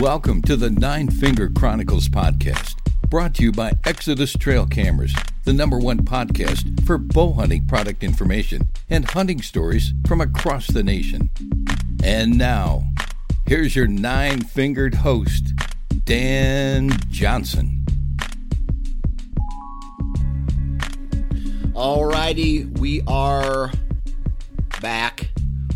Welcome to the Nine Finger Chronicles podcast, brought to you by Exodus Trail Cameras, the number one podcast for bow hunting product information and hunting stories from across the nation. And now, here's your nine fingered host, Dan Johnson. Alrighty, we are back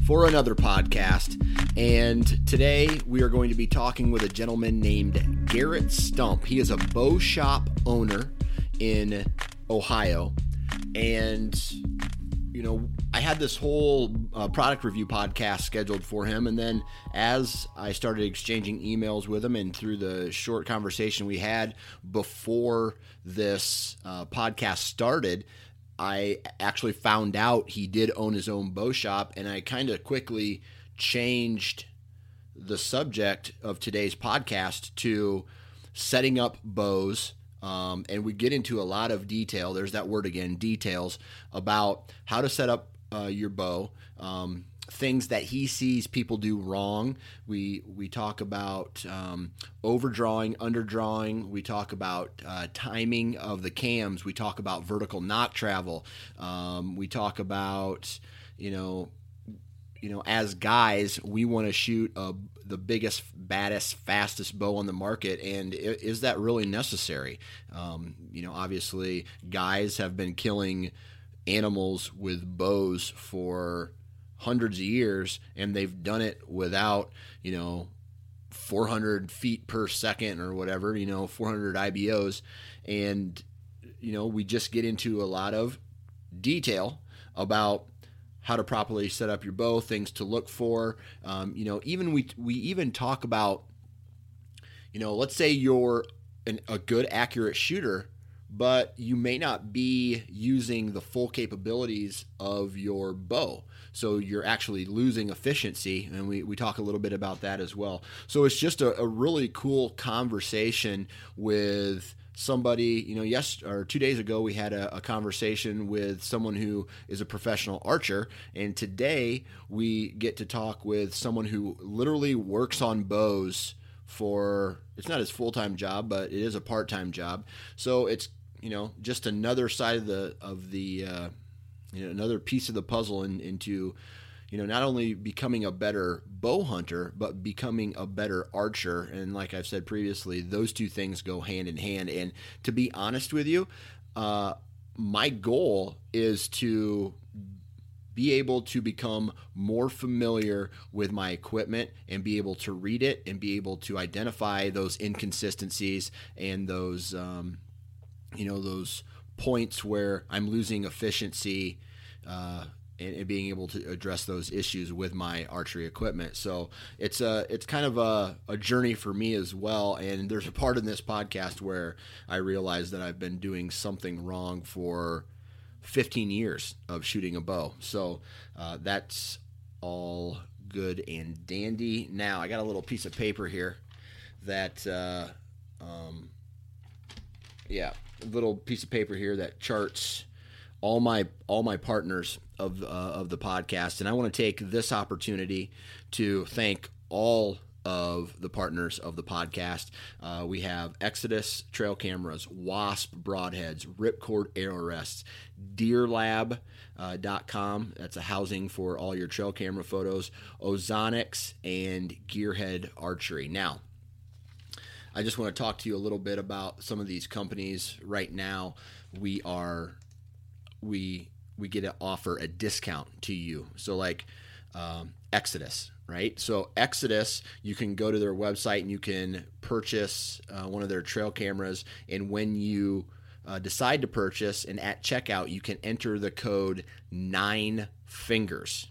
for another podcast. And today we are going to be talking with a gentleman named Garrett Stump. He is a bow shop owner in Ohio. And, you know, I had this whole uh, product review podcast scheduled for him. And then as I started exchanging emails with him and through the short conversation we had before this uh, podcast started, I actually found out he did own his own bow shop, and I kind of quickly changed the subject of today's podcast to setting up bows. Um, and we get into a lot of detail. There's that word again, details about how to set up uh, your bow. Um, things that he sees people do wrong. We we talk about um, overdrawing, underdrawing. We talk about uh, timing of the cams. We talk about vertical nock travel. Um, we talk about you know you know as guys we want to shoot a, the biggest baddest fastest bow on the market and is that really necessary um, you know obviously guys have been killing animals with bows for hundreds of years, and they've done it without, you know, 400 feet per second or whatever, you know, 400 IBOs. And, you know, we just get into a lot of detail about how to properly set up your bow, things to look for. Um, you know, even we, we even talk about, you know, let's say you're an, a good, accurate shooter, but you may not be using the full capabilities of your bow. So you're actually losing efficiency. And we, we talk a little bit about that as well. So it's just a, a really cool conversation with somebody you know yes or two days ago we had a, a, conversation with someone who is a professional archer and today we get to talk with someone who literally works on bows for it's not his full-time job but it is a part-time job so it's you know just another side of the of the uh, you know, another piece of the puzzle in, into you know not only becoming a better bow hunter but becoming a better archer. And like i've said previously those two things go hand in hand. And to be honest with you uh, my goal is to be able to become more familiar with my equipment and be able to read it and be able to identify those inconsistencies and those um, you know those points where I'm losing efficiency uh, and, and, being able to address those issues with my archery equipment. So it's a it's kind of a, a journey for me as well. And there's a part in this podcast where I realized that I've been doing something wrong for 15 years of shooting a bow. So uh, that's all good and dandy. Now I got a little piece of paper here that. Uh, um, yeah, little piece of paper here that charts all my all my partners of uh, of the podcast, and I want to take this opportunity to thank all of the partners of the podcast. Uh, we have Exodus trail cameras, Wasp broadheads, Ripcord rests, DeerLab.com. Uh, That's a housing for all your trail camera photos, Ozonics, and Gearhead Archery. Now, I just want to talk to you a little bit about some of these companies right now. We are we we get to offer a discount to you. So like um, Exodus, right? So Exodus, you can go to their website and you can purchase uh, one of their trail cameras, and when you uh, decide to purchase and at checkout, you can enter the code nine fingers,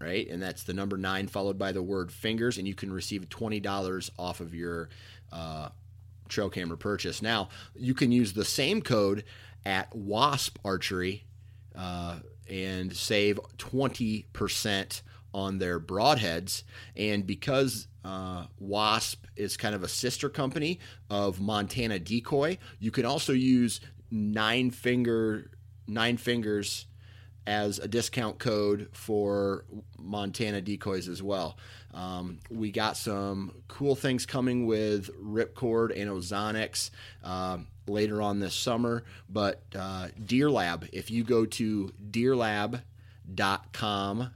right? And that's the number nine followed by the word fingers, and you can receive twenty dollars off of your uh, trail camera purchase. Now you can use the same code at Wasp Archery uh, and save twenty percent on their broadheads. And because uh, Wasp is kind of a sister company of Montana Decoy, you can also use nine finger nine fingers as a discount code for Montana decoys as well. Um, we got some cool things coming with Ripcord and Ozonics uh, later on this summer. But uh, Deer Lab, if you go to deerlab.com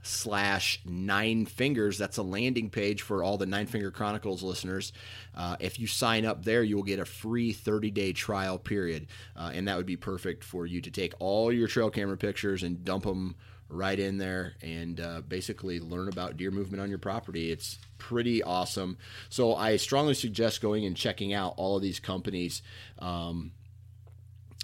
slash nine fingers, that's a landing page for all the Nine Finger Chronicles listeners. Uh, if you sign up there, you'll get a free 30 day trial period. Uh, and that would be perfect for you to take all your trail camera pictures and dump them right in there and uh, basically learn about deer movement on your property. It's pretty awesome. So I strongly suggest going and checking out all of these companies. Um,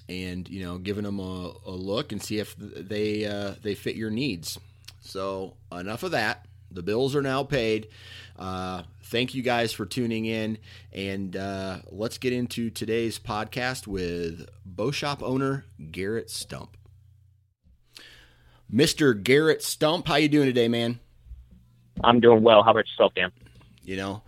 and you know, giving them a, a look and see if they uh, they fit your needs. So enough of that. The bills are now paid. Uh, thank you guys for tuning in, and uh, let's get into today's podcast with bow shop owner Garrett Stump. Mr. Garrett Stump, how you doing today, man? I'm doing well. How about yourself, Dan? You know,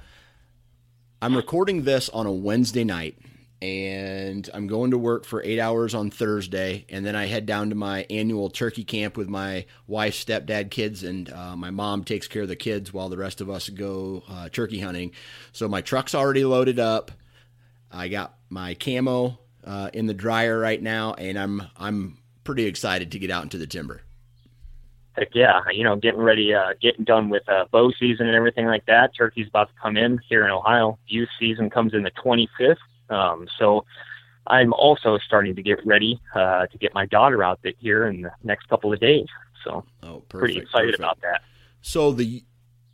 I'm recording this on a Wednesday night, and I'm going to work for eight hours on Thursday, and then I head down to my annual turkey camp with my wife, stepdad, kids, and uh, my mom takes care of the kids while the rest of us go uh, turkey hunting. So my truck's already loaded up. I got my camo uh, in the dryer right now, and I'm I'm pretty excited to get out into the timber. Yeah, you know, getting ready, uh, getting done with uh, bow season and everything like that. Turkey's about to come in here in Ohio. Youth season comes in the 25th. Um, so I'm also starting to get ready uh, to get my daughter out there here in the next couple of days. So oh, perfect, pretty excited perfect. about that. So the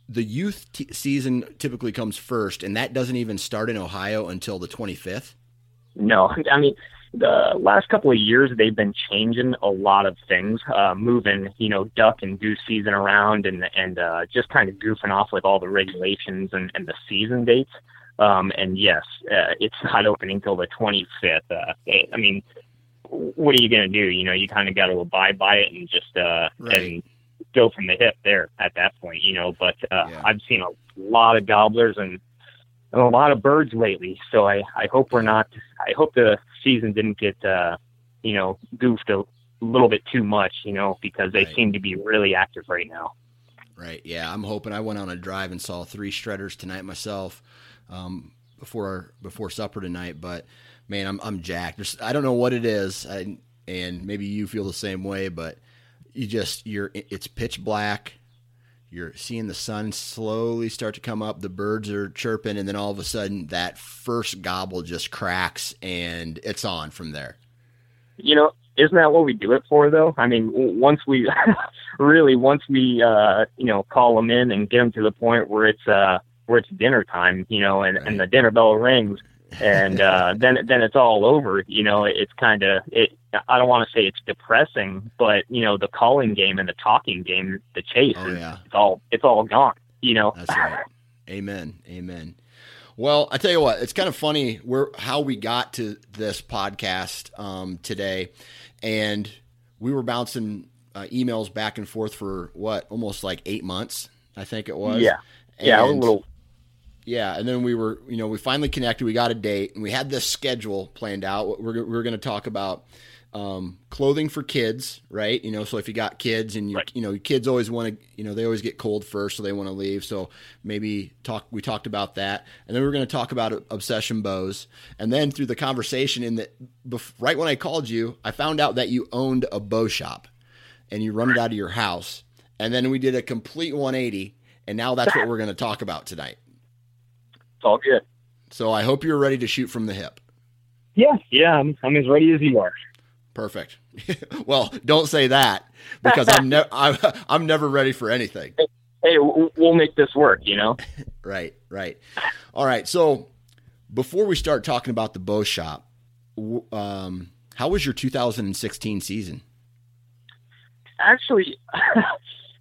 the youth t- season typically comes first, and that doesn't even start in Ohio until the 25th. No, I mean the last couple of years they've been changing a lot of things, uh, moving you know duck and goose season around, and and uh, just kind of goofing off with all the regulations and, and the season dates. Um, and yes, uh, it's not opening until the 25th. Uh, I mean, what are you going to do? You know, you kind of got to abide by it and just uh, right. and go from the hip there at that point. You know, but uh, yeah. I've seen a lot of gobblers and, and a lot of birds lately. So I I hope we're not. I hope the season didn't get uh, you know goofed a little bit too much. You know, because they right. seem to be really active right now. Right. Yeah, I'm hoping. I went on a drive and saw three strutters tonight myself um, before before supper tonight. But man, I'm I'm jacked. There's, I don't know what it is, I, and maybe you feel the same way. But you just you're it's pitch black. You're seeing the sun slowly start to come up. The birds are chirping, and then all of a sudden, that first gobble just cracks, and it's on from there. You know, isn't that what we do it for though i mean once we really once we uh you know call them in and get them to the point where it's uh where it's dinner time, you know, and, right. and the dinner bell rings and uh then then it's all over, you know, it's kind of it I don't want to say it's depressing, but you know, the calling game and the talking game, the chase oh, yeah. it's all it's all gone, you know. That's right. Amen. Amen. Well, I tell you what, it's kind of funny where how we got to this podcast um, today, and we were bouncing uh, emails back and forth for what almost like eight months, I think it was. Yeah, and, yeah, a little yeah, and then we were, you know, we finally connected. We got a date, and we had this schedule planned out. We're we're going to talk about um, clothing for kids, right? You know, so if you got kids and you Right. you know kids always want to you know they always get cold first, so they want to leave. So maybe talk we talked about that, and then we are going to talk about obsession bows, and then through the conversation in that bef- right when I called you, I found out that you owned a bow shop, and you run it out of your house, and then we did a complete 180, and now that's what we're going to talk about tonight. It's all good. So I hope you're ready to shoot from the hip. Yeah, yeah, I'm, I'm as ready as you are. Perfect. well, don't say that because I'm never I'm, I'm never ready for anything. Hey, we'll make this work. You know. Right, right. All right. So before we start talking about the bow shop, um, how was your 2016 season? actually,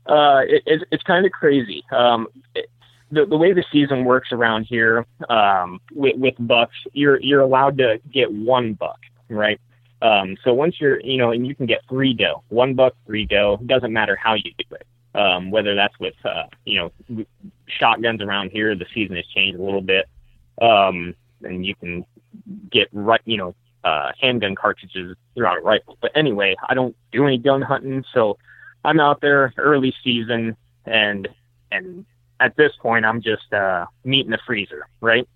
uh, it, it, it's kind of crazy. Um, it, the, the way the season works around here um, with, with bucks, you're you're allowed to get one buck, right? Um, so once you're, you know, and you can get three doe, one buck, three doe. Doesn't matter how you do it. Um, whether that's with, uh, you know, shotguns around here, the season has changed a little bit, um, and you can get right, you know, uh, handgun cartridges throughout a rifle. But anyway, I don't do any gun hunting, so I'm out there early season, and and at this point, I'm just uh, meat in the freezer, right?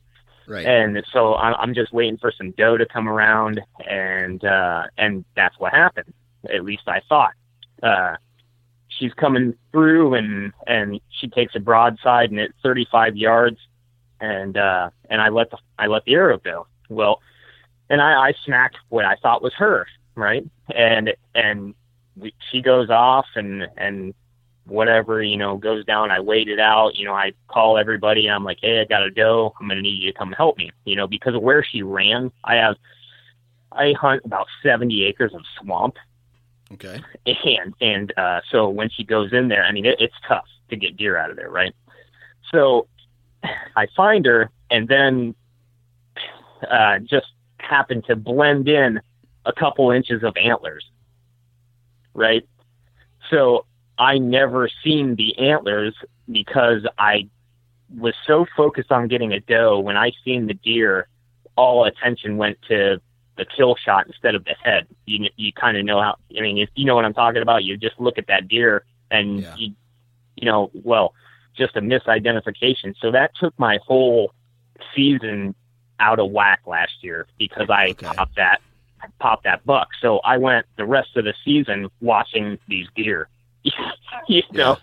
Right. And so I'm just waiting for some doe to come around, and uh, and that's what happened. At least I thought. Uh, she's coming through, and and she takes a broadside, and it's 35 yards, and uh, and I let the I let the arrow go. Well, and I, I smacked what I thought was her, right? And and we, she goes off, and and whatever you know goes down. I wait it out. You know, I call everybody. I'm like, hey, I got a doe. I'm gonna need you to come help me. You know, because of where she ran, I have I hunt about 70 acres of swamp, okay. and and uh, so when she goes in there, I mean, it, it's tough to get deer out of there, right? So I find her, and then uh, just happen to blend in a couple inches of antlers, right? So I never seen the antlers because I was so focused on getting a doe. When I seen the deer, all attention went to the kill shot instead of the head. You you kind of know how. I mean, if you know what I'm talking about, you just look at that deer and Yeah. you you know well just a misidentification. So that took my whole season out of whack last year because I Okay. popped that I popped that buck. So I went the rest of the season watching these deer. you know.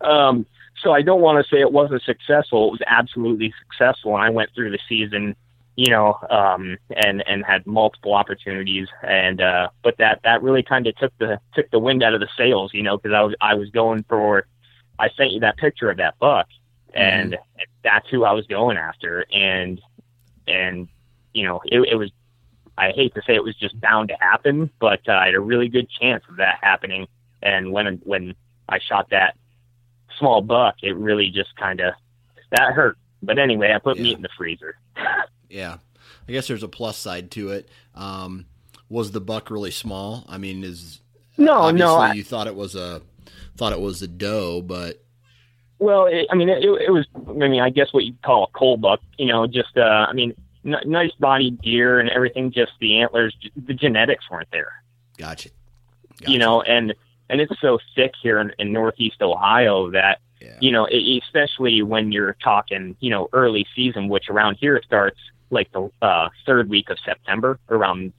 Um, so I don't want to say it wasn't successful. It was absolutely successful, and I went through the season, you know, um, and and had multiple opportunities, and uh, but that that really kind of took the took the wind out of the sails, you know, because I was I was going for. I sent you that picture of that buck, and that's who I was going after, and and you know, it, it was. I hate to say it was just bound to happen, but uh, I had a really good chance of that happening. And when when I shot that small buck, it really just kind of that hurt. But anyway, I put Yeah. meat in the freezer. Yeah. I guess there's a plus side to it. Um, was the buck really small? I mean, is No, no. I, you thought it was a thought it was a doe, but well, it, I mean, it, it was. I mean, I guess what you'd call a cull buck. You know, just uh, I mean, n- nice bodied deer and everything. Just the antlers, the genetics weren't there. gotcha. You know, and and it's so thick here in, in Northeast Ohio that Yeah. you know, e- especially when you're talking, you know, early season, which around here starts like the uh, third week of September, around,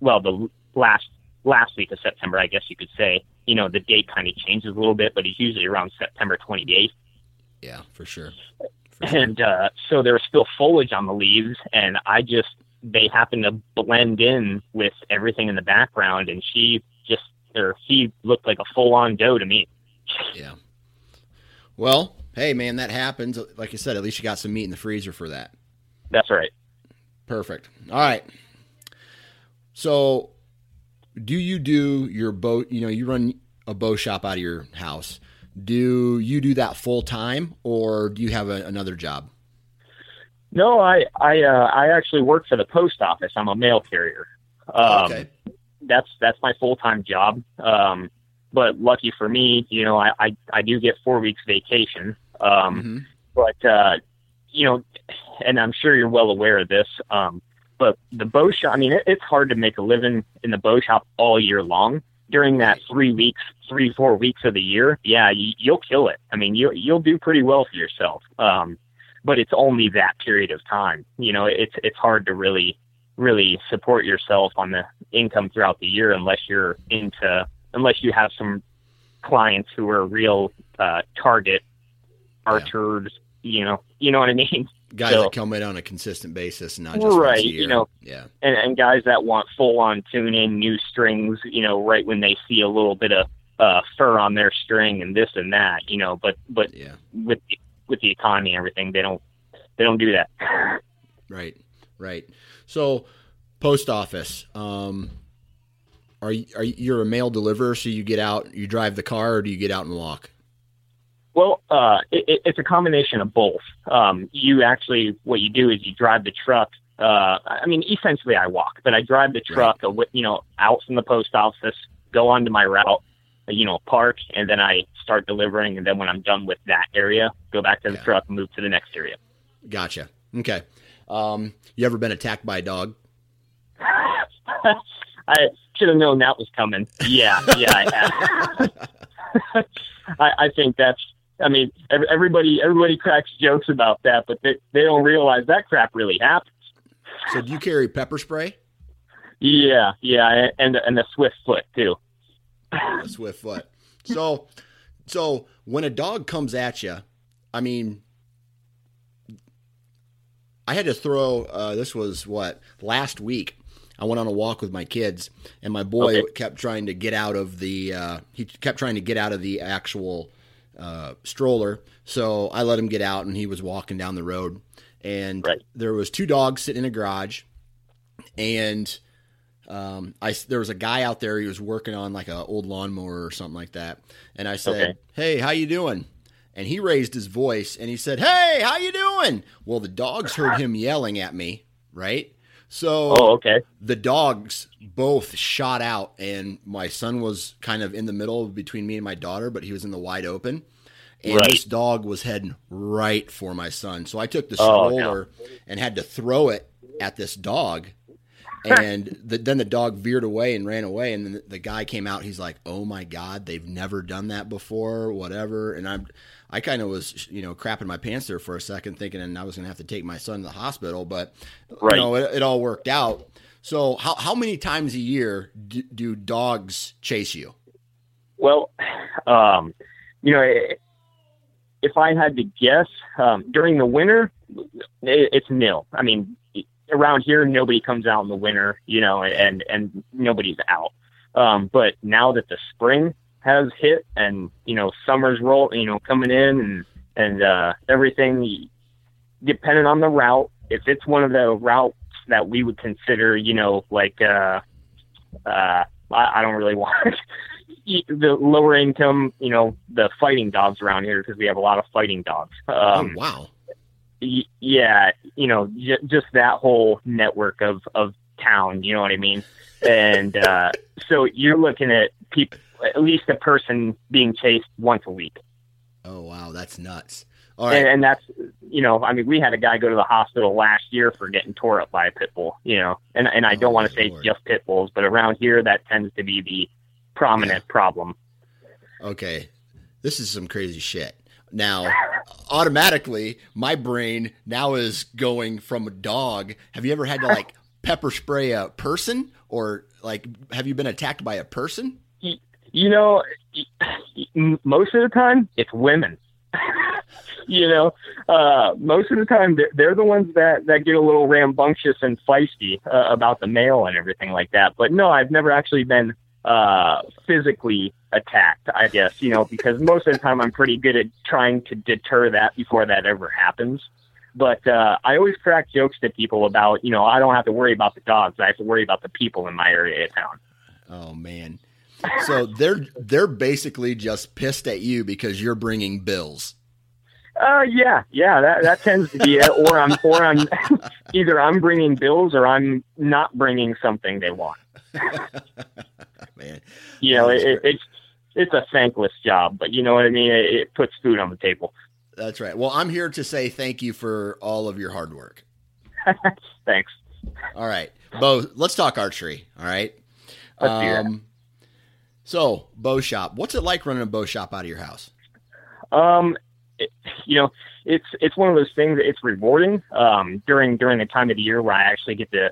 well, the last last week of September, I guess you could say. You know, the date kind of changes a little bit, but it's usually around September 28th. Yeah, for sure. For sure. And uh, so there was still foliage on the leaves, and I just they happened to blend in with everything in the background, and she just or he looked like a full on doe to me. Yeah. Well, hey man, that happens. Like I said, at least you got some meat in the freezer for that. That's right. Perfect. All right. So, do you do your boat? You know, you run a bow shop out of your house. Do you do that full time, or do you have a, another job? No, I I uh, I actually work for the post office. I'm a mail carrier. Um, okay. That's that's my full time job. Um, but lucky for me, you know, I, I I do get four weeks vacation. Um, hmm but uh, you know, and I'm sure you're well aware of this. Um, but but the bow shop, I mean, it, it's hard to make a living in the bow shop all year long. During that three weeks, three four weeks of the year, yeah, you, you'll kill it. I mean, you you'll do pretty well for yourself. Um, but it's only that period of time. You know, it's it's hard to really really support yourself on the income throughout the year unless you're into unless you have some clients who are real uh, target archers. Yeah. You know, you know what I mean. Guys so, that come in on a consistent basis, not just right. You know, yeah, and, and guys that want full on tuning, new strings. You know, right when they see a little bit of uh, fur on their string and this and that. You know, but but yeah. with with the economy and everything, they don't they don't do that. Right, right. So, post office. Um, are you, are you, you're a mail deliverer? So you get out, you drive the car, or do you get out and walk? Well, uh, it, it's a combination of both. Um, you actually, what you do is you drive the truck. Uh, I mean, essentially, I walk, but I drive the truck, right. you know, out from the post office, go onto my route, you know, park, and then I start delivering. And then when I'm done with that area, go back to the yeah. truck, move to the next area. Gotcha. Okay. Um, you ever been attacked by a dog? I should have known that was coming. Yeah, yeah, I. I, I think that's. I mean, everybody everybody cracks jokes about that, but they they don't realize that crap really happens. So, do you carry pepper spray? Yeah, yeah, and and a swift foot too. A swift foot. So, so when a dog comes at you, I mean, I had to throw. Uh, this was what last week. I went on a walk with my kids, and my boy okay. kept trying to get out of the. Uh, he kept trying to get out of the actual uh, stroller. So I let him get out, and he was walking down the road, and right. there was two dogs sitting in a garage, and um, I there was a guy out there. He was working on like an old lawnmower or something like that, and I said, okay. "Hey, how you doing?" And he raised his voice and he said, "Hey, how you doing?" Well, the dogs heard him yelling at me, right? So, oh, okay. The dogs both shot out, and my son was kind of in the middle between me and my daughter, but he was in the wide open. And right. this dog was heading right for my son. So I took the oh, stroller oh, no. and had to throw it at this dog and the, then the dog veered away and ran away and then the guy came out he's like oh my god they've never done that before whatever and i'm i kind of was you know crapping my pants there for a second thinking and i was going to have to take my son to the hospital but right. you know it, it, all worked out so how, how many times a year do, do dogs chase you well um, you know if i had to guess um, during the winter it's nil i mean around here nobody comes out in the winter, you know, and and nobody's out. Um, but now that the spring has hit and you know summer's roll, you know, coming in and and uh, everything, depending on the route, if it's one of the routes that we would consider, you know, like uh, uh, I, I don't really want the lower income, you know, the fighting dogs around here because we have a lot of fighting dogs. Um, oh wow! yeah, you know, j- just that whole network of of town. You know what I mean? And uh, so you're looking at people, at least a person being chased once a week. Oh wow, that's nuts. All right. And, and, that's you know, I mean, we had a guy go to the hospital last year for getting tore up by a pit bull. You know, and and I don't oh, want to say just pit bulls, but around here that tends to be the prominent yeah. problem. Okay, this is some crazy shit. Now, automatically, my brain now is going from a dog. Have you ever had to like pepper spray a person, or like have you been attacked by a person? You know, most of the time it's women. you know, uh, most of the time they're, they're, the ones that, that get a little rambunctious and feisty uh, about the mail and everything like that. But no, I've never actually been uh, physically attacked, I guess, you know, because most of the time I'm pretty good at trying to deter that before that ever happens. But uh, I always crack jokes to people about, you know, I don't have to worry about the dogs. I have to worry about the people in my area of town. Oh man. So they're they're basically just pissed at you because you're bringing bills. Uh, yeah, yeah, that that tends to be it. Or I'm, or I'm either I'm bringing bills or I'm not bringing something they want. Man, you know, it, it's it's a thankless job, but you know what I mean. It, it puts food on the table. That's right. Well, I'm here to say thank you for all of your hard work. Thanks. All right, Bo. Let's talk archery. All right. Let's do that. So, bow shop. What's it like running a bow shop out of your house? Um, it, you know, it's it's one of those things. It's rewarding um, during during the time of the year where I actually get to,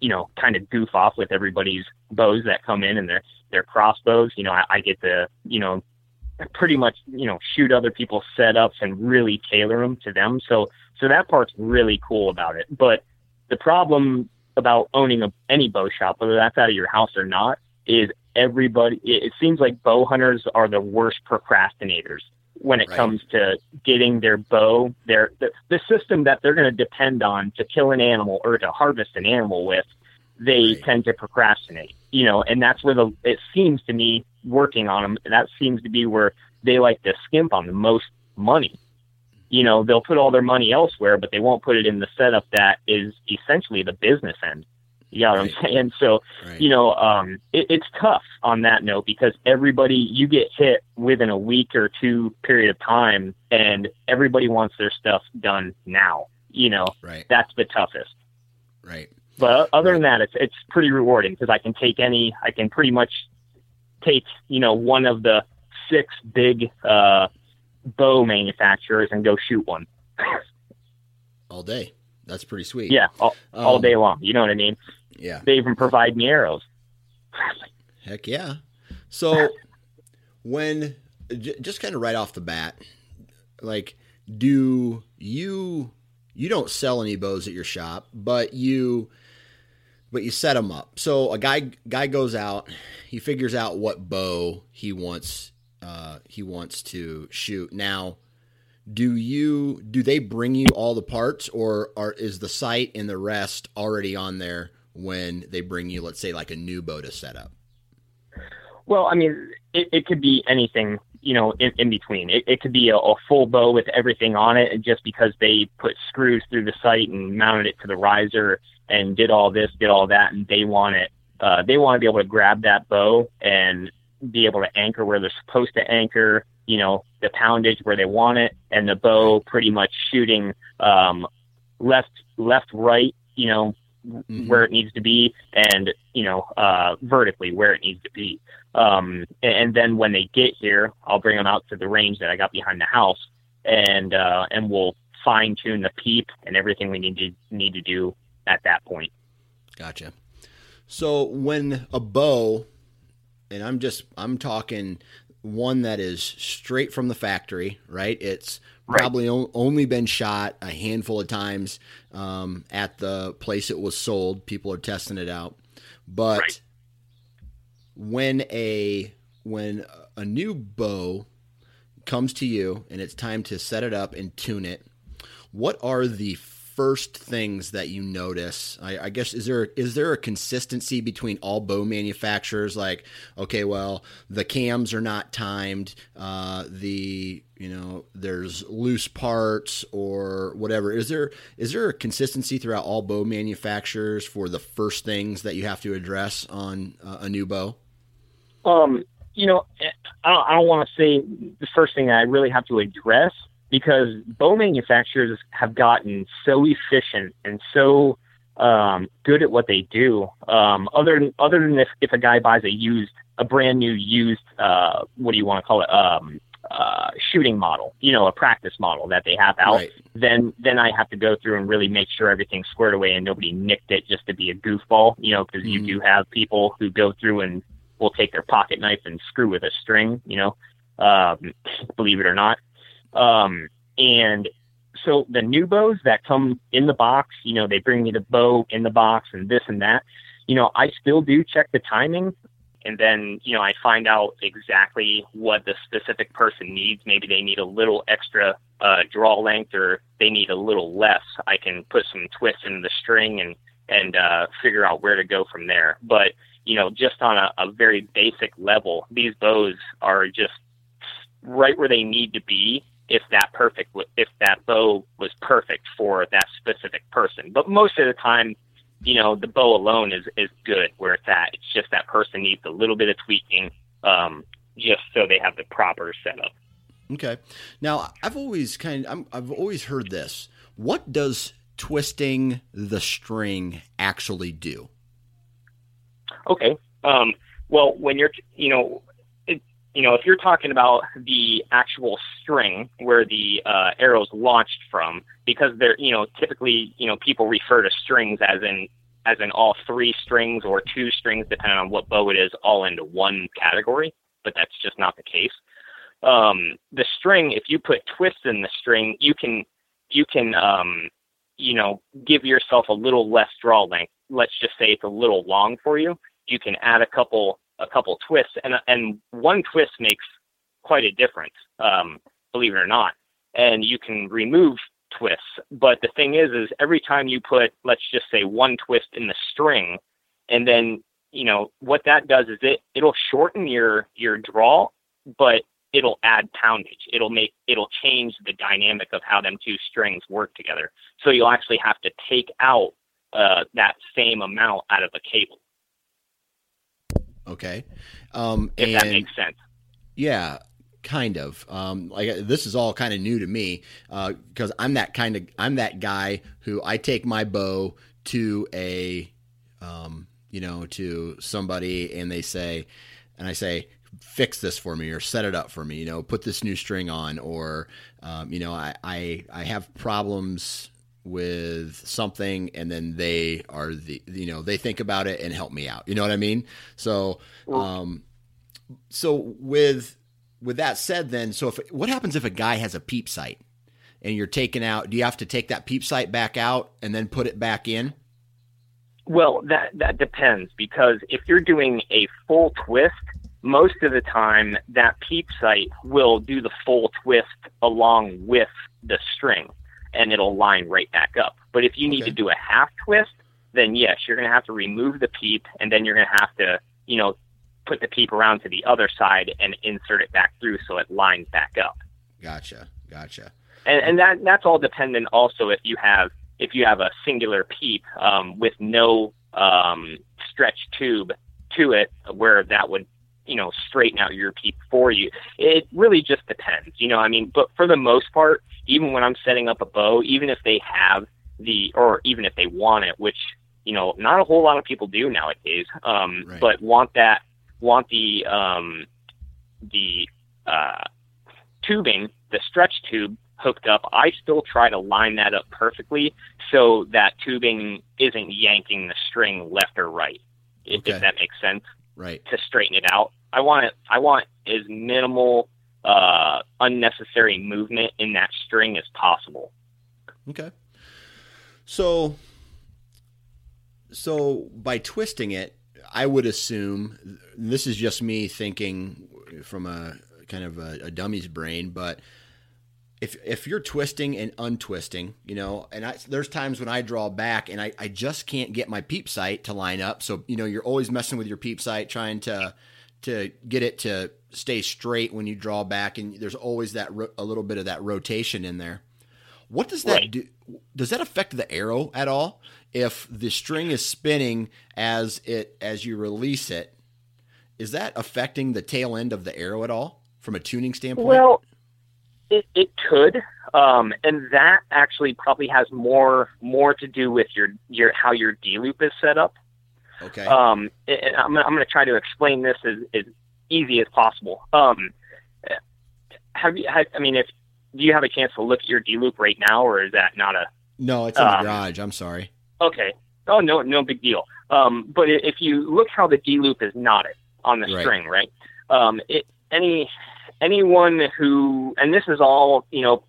you know, kind of goof off with everybody's bows that come in and their their crossbows. You know, I, I get to you know pretty much you know shoot other people's setups and really tailor them to them. So so that part's really cool about it. But the problem about owning a, any bow shop, whether that's out of your house or not, is everybody. It, it seems like bow hunters are the worst procrastinators when it Right. comes to getting their bow, their the, the system that they're going to depend on to kill an animal or to harvest an animal with. They Right. tend to procrastinate, you know, and that's where the it seems to me working on them. That seems to be where they like to skimp on the most money. You know, they'll put all their money elsewhere, but they won't put it in the setup that is essentially the business end. You know what Right. I'm saying? So Right. you know, um, it, it's tough on that note because everybody you get hit within a week or two period of time, and everybody wants their stuff done now. You know, right. that's the toughest. Right. But other than that, it's it's pretty rewarding because I can take any, I can pretty much take you know one of the six big uh, bow manufacturers and go shoot one. All day. That's pretty sweet. Yeah, all, all Um, day long. You know what I mean? Yeah. They even provide me arrows. Heck yeah. So when j- just kind of right off the bat, like do you you don't sell any bows at your shop, but you but you set them up. So a guy guy goes out, he figures out what bow he wants uh he wants to shoot. Now, do you do they bring you all the parts or are is the sight and the rest already on there when they bring you let's say like a new bow to set up? Well, I mean, it, it could be anything, you know, in, in between. It, it could be a, a full bow with everything on it, just because they put screws through the sight and mounted it to the riser and did all this, did all that, and they want it. Uh, they want to be able to grab that bow and be able to anchor where they're supposed to anchor. You know, the poundage where they want it, and the bow pretty much shooting um, left, left, right. You know, Mhm. where it needs to be and you know uh vertically where it needs to be um and, and then when they get here i'll bring them out to the range that i got behind the house and uh and we'll fine tune the peep and everything we need to need to do at that point Gotcha. So when a bow, and I'm just I'm talking one that is straight from the factory, right? It's Right. probably o- only been shot a handful of times um, at the place it was sold. People are testing it out, but Right. when a when a new bow comes to you and it's time to set it up and tune it, what are the first things that you notice? I, I guess is there is there a consistency between all bow manufacturers? Like, okay, well, the cams are not timed. Uh, the you know there's loose parts or whatever. Is there is there a consistency throughout all bow manufacturers for the first things that you have to address on uh, a new bow? Um, you know, I don't, I don't want to say the first thing I really have to address because bow manufacturers have gotten so efficient and so um, good at what they do. Um, other than other than if, if a guy buys a used, a brand new used, uh, what do you want to call it, um, uh, shooting model, you know, a practice model that they have out Right. then then I have to go through and really make sure everything's squared away and nobody nicked it just to be a goofball, you know, because Mhm. you do have people who go through and will take their pocket knife and screw with a string, you know, um, believe it or not. Um, and so the new bows that come in the box, you know, they bring me the bow in the box and this and that. You know, I still do check the timing and then you know I find out exactly what the specific person needs. Maybe they need a little extra uh, draw length, or they need a little less. I can put some twists in the string and and uh, figure out where to go from there. But you know, just on a, a very basic level, these bows are just right where they need to be. If that perfect, if that bow was perfect for that specific person, but most of the time, you know, the bow alone is is good where it's at. It's just that person needs a little bit of tweaking, um, just so they have the proper setup. Okay. Now, I've always kind of, I'm, I've always heard this. What does twisting the string actually do? Okay. Um, well, when you're, you know, you know, if you're talking about the actual string where the uh, arrows launched from, because they're, you know, typically, you know, people refer to strings as in as in all three strings or two strings, depending on what bow it is, all into one category. But that's just not the case. Um, the string, if you put twists in the string, you can you can um, you know give yourself a little less draw length. Let's just say it's a little long for you. You can add a couple a couple twists, and and one twist makes quite a difference, um, believe it or not. And you can remove twists, but the thing is, is every time you put, let's just say, one twist in the string, and then you know what that does is it it'll shorten your your draw, but it'll add poundage. It'll make it'll change the dynamic of how them two strings work together. So you'll actually have to take out uh, that same amount out of a cable. Okay, um, if and, that makes sense. Yeah, kind of. Um, like this is all kind of new to me because uh, I'm that kind of I'm that guy who I take my bow to a, um, you know, to somebody and they say, and I say, fix this for me or set it up for me you know put this new string on or um, you know I, I i have problems with something and then they are the you know they think about it and help me out. You know what i mean? So um so with with that said then so if what happens if a guy has a peep sight and you're taking out do you have to take that peep sight back out and then put it back in? Well that that depends because if you're doing a full twist most of the time that peep sight will do the full twist along with the string and it'll line right back up. But if you need okay. to do a half twist, then yes, you're going to have to remove the peep and then you're going to have to, you know, put the peep around to the other side and insert it back through so it lines back up. Gotcha. Gotcha. And, and that that's all dependent also if you have if you have a singular peep um, with no um, stretch tube to it where that would you know, straighten out your peep for you. It really just depends, you know. I mean, but for the most part, even when I'm setting up a bow, even if they have the, or even if they want it, which you know, not a whole lot of people do nowadays, um, right. but want that, want the, um, the uh, tubing, the stretch tube hooked up. I still try to line that up perfectly so that tubing isn't yanking the string left or right. Okay. If that makes sense right to straighten it out. I want it. I want as minimal uh, unnecessary movement in that string as possible. Okay. So, so by twisting it, I would assume this is just me thinking from a kind of a, a dummy's brain, but if if you're twisting and untwisting, you know, and I, there's times when I draw back and I, I just can't get my peep sight to line up. So you know, you're always messing with your peep sight, trying to to get it to stay straight when you draw back, and there's always that ro- a little bit of that rotation in there. What does that right. do? Does that affect the arrow at all? If the string is spinning as it as you release it, is that affecting the tail end of the arrow at all from a tuning standpoint? Well it, it could, um, and that actually probably has more more to do with your your how your D loop is set up. Okay. Um, and I'm I'm going to try to explain this as, as easy as possible. Um, have you? Have, I mean, if do you have a chance to look at your D loop right now, or is that not a? No, it's in um, the garage. I'm sorry. Okay. Oh no, no big deal. Um, but if you look how the D loop is knotted on the right. string, right? Um, it any anyone who, and this is all, you know,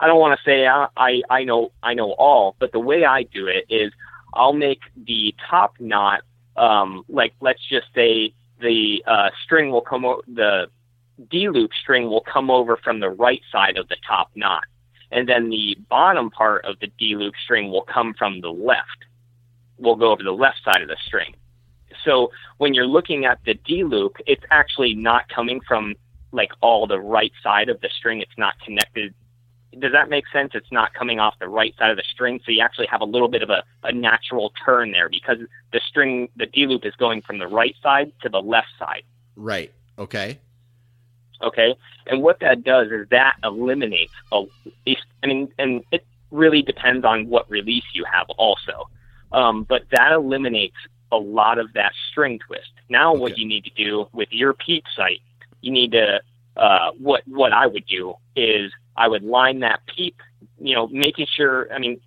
I don't want to say I, I, I know I know all, but the way I do it is I'll make the top knot um, like let's just say the uh, string will come o- the D loop string will come over from the right side of the top knot, and then the bottom part of the D loop string will come from the left. Will go over the left side of the string. So when you're looking at the D loop, it's actually not coming from like all the right side of the string. It's not connected. Does that make sense? It's not coming off the right side of the string, so you actually have a little bit of a, a natural turn there because the string, the D loop, is going from the right side to the left side. Right. Okay. Okay. And what that does is that eliminates a. I mean, and it really depends on what release you have also. Um, but that eliminates a lot of that string twist. Now, okay. what you need to do with your peep sight, you need to uh, what what I would do is I would line that peep, you know, making sure. I mean,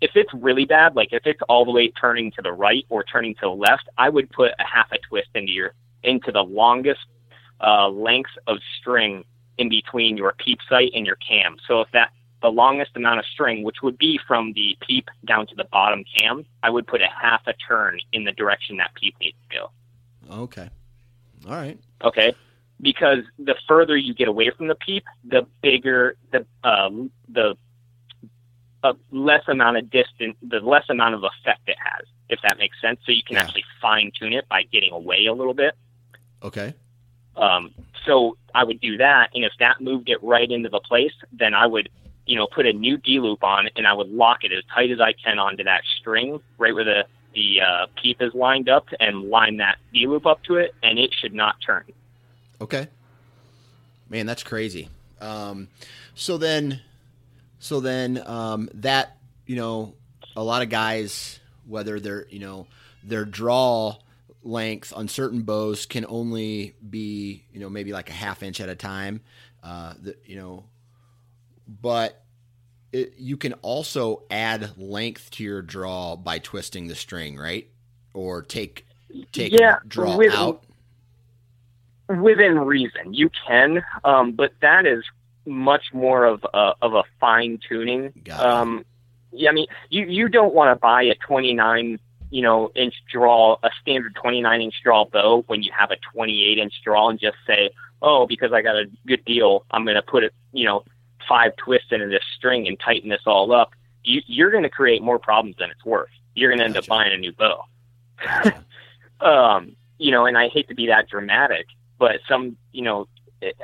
if it's really bad, like if it's all the way turning to the right or turning to the left, I would put a half a twist into your into the longest uh, lengths of string in between your peep sight and your cam. So if that the longest amount of string, which would be from the peep down to the bottom cam, I would put a half a turn in the direction that peep needs to go. Okay. All right. Okay. Because the further you get away from the peep, the bigger the um, the uh, less amount of distance, the less amount of effect it has, if that makes sense. So you can yeah. actually fine tune it by getting away a little bit. Okay. Um, so I would do that, and if that moved it right into the place, then I would you know, put a new D loop on and I would lock it as tight as I can onto that string right where the the uh, peep is lined up and line that D loop up to it, and it should not turn. Okay. Man, that's crazy. Um, so then, so then um, that you know, a lot of guys, whether they're you know their draw length on certain bows can only be you know maybe like a half inch at a time. Uh, the, you know, but it, you can also add length to your draw by twisting the string, right? Or take take yeah, draw with, out. Within reason, you can, um, but that is much more of a, of a fine tuning. Um, yeah, I mean, you you don't want to buy a twenty nine you know inch draw, a standard twenty nine inch draw bow when you have a twenty eight inch draw, and just say, oh, because I got a good deal, I'm going to put it, you know, five twists into this string and tighten this all up, you, you're going to create more problems than it's worth. You're going to end gotcha. up buying a new bow. um, you know, and I hate to be that dramatic, but some, you know, it,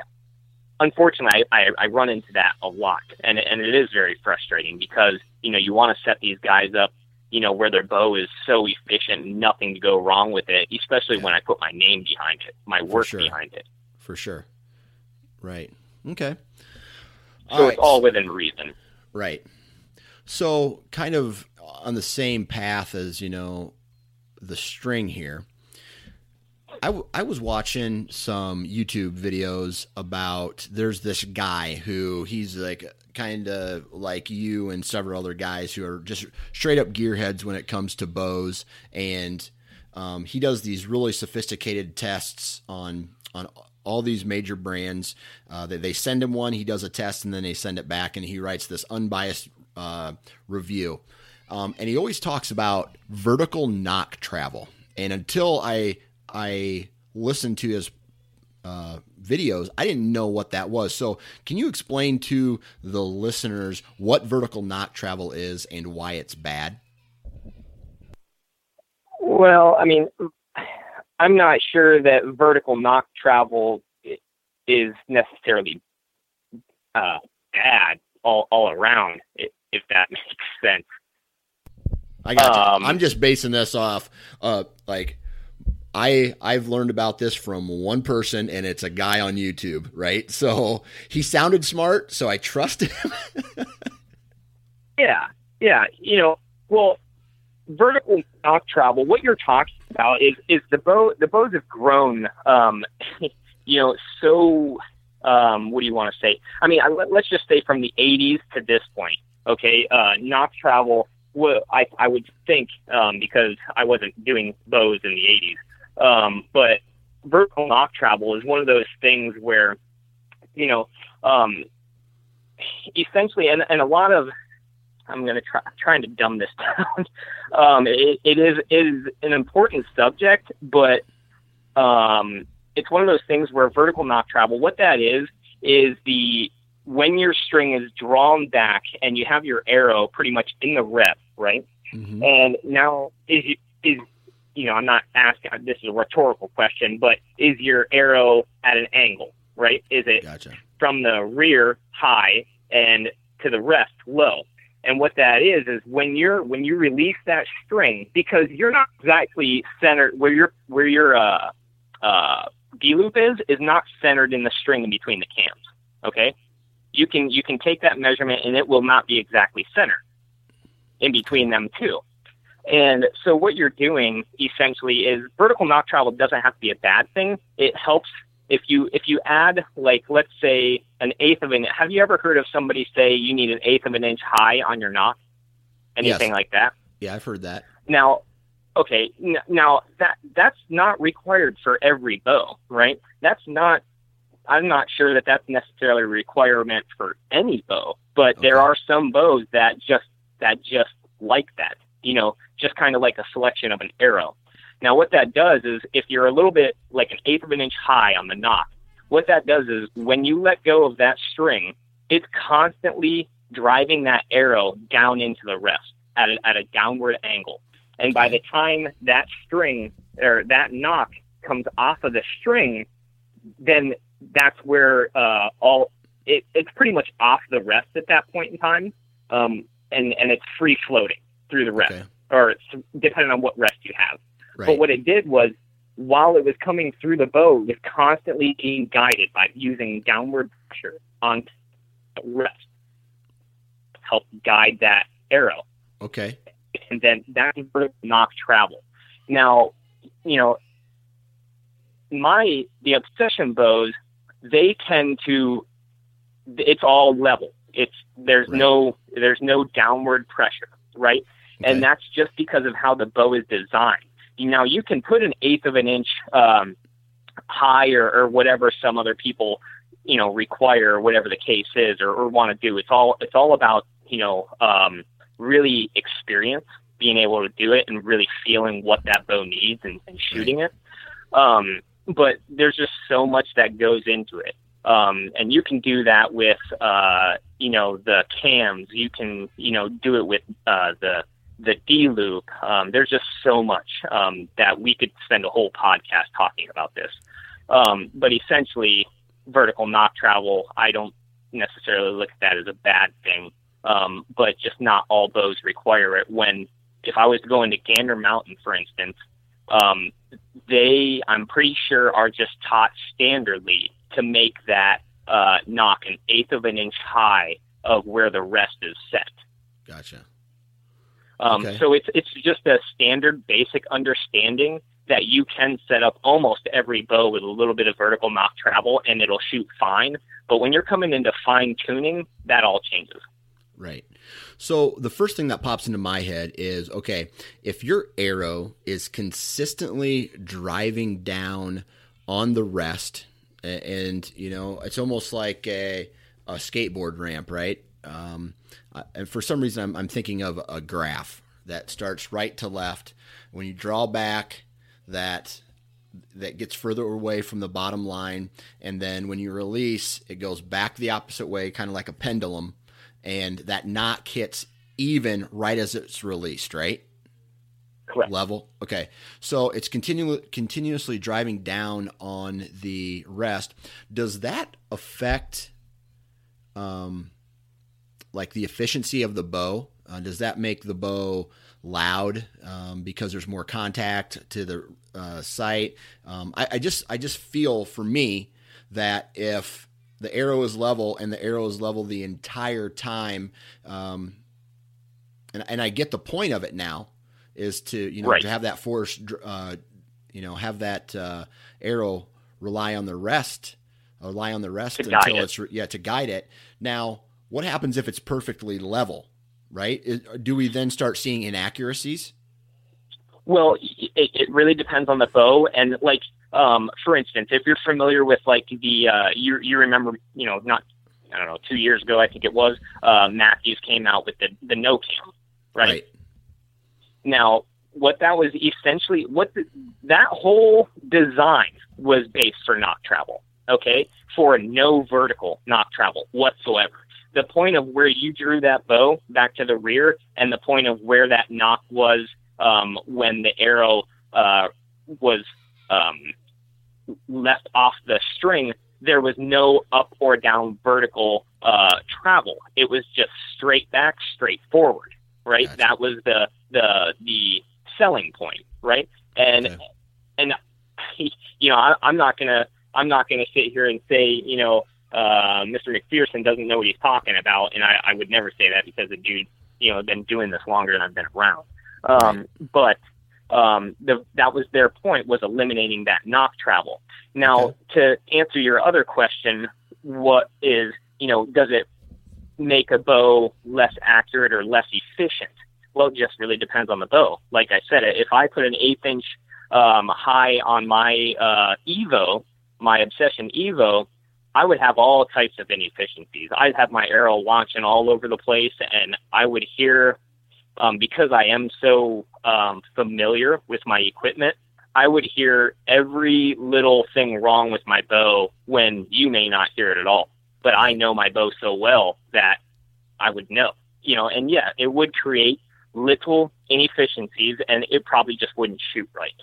unfortunately, I, I, I run into that a lot, and and it is very frustrating because you know you want to set these guys up, you know, where their bow is so efficient, nothing to go wrong with it. Especially yeah. when I put my name behind it, my work sure. behind it. For sure. Right. Okay. So all it's right. all within reason. Right. So, kind of on the same path as, you know, the string here. I, w- I was watching some YouTube videos about there's this guy who he's like kind of like you and several other guys who are just straight up gearheads when it comes to bows and um, he does these really sophisticated tests on on all these major brands. Uh, they, they send him one, he does a test, and then they send it back, and he writes this unbiased uh, review. Um, and he always talks about vertical nock travel. And until I I listened to his uh, videos, I didn't know what that was. So, can you explain to the listeners what vertical nock travel is and why it's bad? Well, I mean, I'm not sure that vertical nock travel is necessarily uh, bad all, all around, if that makes sense. I got um, I'm just basing this off, uh, like I I've learned about this from one person, and it's a guy on YouTube, right? So he sounded smart, so I trusted him. yeah, yeah, you know, well, vertical nock travel. What you're talking about is is the bow. The bows have grown, um, you know, so. Um, what do you want to say? I mean, I, let, us just say from the 80s to this point. Okay, uh, nock travel. Well, I I would think um, because I wasn't doing bows in the 80s, um, but vertical nock travel is one of those things where, you know, um, essentially, and, and a lot of I'm going to try trying to dumb this down. um, it, it is it is an important subject, but um, it's one of those things where vertical nock travel. What that is is the when your string is drawn back and you have your arrow pretty much in the rep, right? Mm-hmm. And now is is you know I'm not asking this is a rhetorical question, but is your arrow at an angle, right? Is it gotcha. from the rear high and to the rest low? And what that is is when you're when you release that string, because you're not exactly centered where your where your uh, uh, D loop is is not centered in the string in between the cams. Okay, You can you can take that measurement and it will not be exactly center in between them two. And so what you're doing essentially is vertical nock travel doesn't have to be a bad thing. It helps if you if you add like let's say an eighth of an have you ever heard of somebody say you need an eighth of an inch high on your nock? Anything Yes. like that? Yeah, I've heard that. Now, okay, n- now that that's not required for every bow, right? That's not. I'm not sure that that's necessarily a requirement for any bow, but there are some bows that just that just like that. You know, just kind of like a selection of an arrow. Now, what that does is, if you're a little bit like an eighth of an inch high on the nock, what that does is when you let go of that string, it's constantly driving that arrow down into the rest at a, at a downward angle. And by the time that string or that nock comes off of the string, then that's where uh, all it, it's pretty much off the rest at that point in time, um, and and it's free floating through the rest, Okay. or depending on what rest you have. Right. But what it did was, while it was coming through the bow, it was constantly being guided by using downward pressure on rest to help guide that arrow. okay. And then where nock travel. Now, you know, my the obsession bows, they tend to it's all level. It's there's Right. no there's no downward pressure, right? Okay. and that's just because of how the bow is designed. Now you can put an eighth of an inch um, high or, or whatever some other people you know require or whatever the case is or, or want to do. It's all it's all about you know um, really experience, being able to do it and really feeling what that bow needs and, and shooting it. Um, but there's just so much that goes into it. Um, and you can do that with, uh, you know, the cams. You can, you know, do it with uh, the the D loop. Um, there's just so much um, that we could spend a whole podcast talking about this. Um, but essentially, vertical nock travel, I don't necessarily look at that as a bad thing. Um, but just not all bows require it. When if I was going to Gander Mountain, for instance, um, they I'm pretty sure are just taught standardly to make that uh, nock an eighth of an inch high of where the rest is set. Gotcha. Um, Okay. So it's it's just a standard basic understanding that you can set up almost every bow with a little bit of vertical nock travel and it'll shoot fine. But when you're coming into fine tuning, that all changes. Right. So the first thing that pops into my head is okay, if your arrow is consistently driving down on the rest, and you know, it's almost like a, a skateboard ramp, right? Um, I- and for some reason, I'm, I'm thinking of a graph that starts right to left. When you draw back, that that gets further away from the bottom line, and then when you release, it goes back the opposite way, kind of like a pendulum, and that nock hits even right as it's released, right? Correct. Level. Okay. So it's continu- continuously driving down on the rest. Does that affect um like the efficiency of the bow? Uh, does that make the bow loud um, because there's more contact to the uh, sight? Um, I, I just I just feel for me that if the arrow is level and the arrow is level the entire time, um, and and I get the point of it now is to you know Right. to have that force uh, you know have that uh, arrow rely on the rest rely on the rest until it. it's yeah to guide it. Now, what happens if it's perfectly level? Right? Do we then start seeing inaccuracies? Well, it, it really depends on the bow, and like, um, for instance, if you're familiar with like the, uh, you you remember, you know, not, I don't know, two years ago, I think it was, uh, Mathews came out with the the no cam, right? Now, what that was essentially, what the, that whole design was based for nock travel, okay, for no vertical nock travel whatsoever. The point of where you drew that bow back to the rear, and the point of where that nock was um, when the arrow uh, was um, left off the string, there was no up or down vertical uh, travel. It was just straight back, straight forward. Right. Gotcha. That was the the the selling point. Right. And Okay. and you know I, I'm not gonna I'm not gonna sit here and say you know uh, Mr. McPherson doesn't know what he's talking about, and I, I would never say that because the dude, you know, been doing this longer than I've been around. Um, but um, the, that was their point was eliminating that nock travel. Now, okay. to answer your other question, what is you know, does it make a bow less accurate or less efficient? Well, it just really depends on the bow. Like I said, if I put an eighth inch um, high on my uh, Evo, my Obsession Evo, I would have all types of inefficiencies. I'd have my arrow launching all over the place, and I would hear, um, because I am so um, familiar with my equipment, I would hear every little thing wrong with my bow when you may not hear it at all. But I know my bow so well that I would know, you know, and yeah, it would create little inefficiencies and it probably just wouldn't shoot right.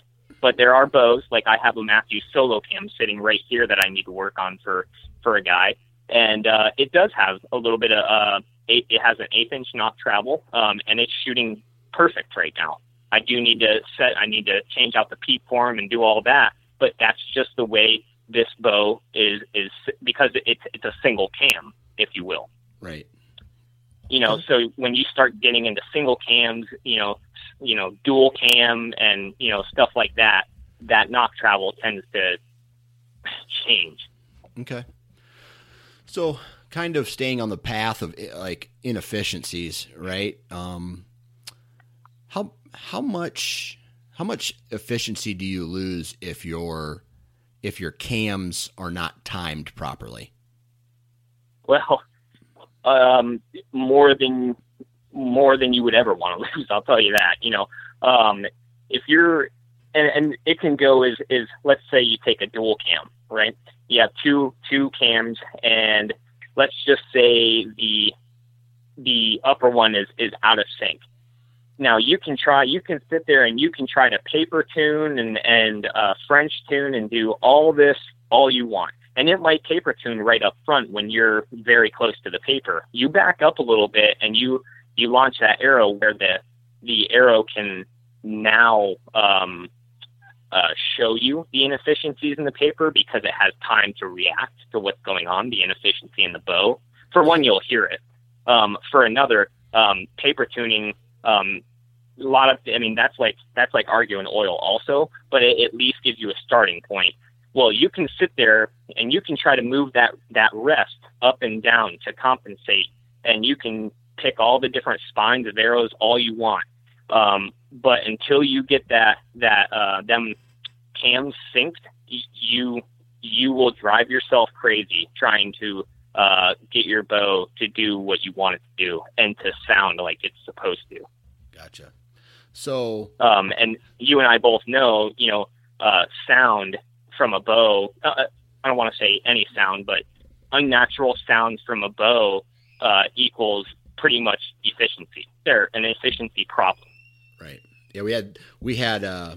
But there are bows, like I have a Mathews solo cam sitting right here that I need to work on for, for a guy. And, uh, it does have a little bit of, uh, eight, it has an eighth inch nock travel, um, and it's shooting perfect right now. I do need to set, I need to change out the peep form and do all that, but that's just the way this bow is, is because it's, it's a single cam, if you will. Right you know so when you start getting into single cams you know you know dual cam and you know stuff like that that nock travel tends to change. Okay. So kind of staying on the path of like inefficiencies right? Um how how much how much efficiency do you lose if your if your cams are not timed properly? Well um, more than more than you would ever want to lose. I'll tell you that. You know, um, if you're and, and it can go as is let's say you take a dual cam, right? You have two two cams, and let's just say the the upper one is is out of sync. Now you can try, you can sit there and you can try to paper tune and and uh, French tune and do all this all you want and it might paper tune right up front when you're very close to the paper. You back up a little bit and you you launch that arrow where the the arrow can now um, uh, show you the inefficiencies in the paper because it has time to react to what's going on, the inefficiency in the bow. For one, you'll hear it. Um, for another, um, paper tuning, um, a lot of, I mean, that's like that's like arguing oil also, but it at least gives you a starting point well, you can sit there and you can try to move that, that rest up and down to compensate, and you can pick all the different spines of arrows all you want. Um, but until you get that, that, uh, them cams synced, you, you will drive yourself crazy trying to, uh, get your bow to do what you want it to do and to sound like it's supposed to. Gotcha. So, um, and you and I both know, you know, uh, sound from a bow. Uh, uh, I don't want to say any sound, but unnatural sounds from a bow uh, equals pretty much efficiency. They're an efficiency problem. Right. Yeah, we had we had uh,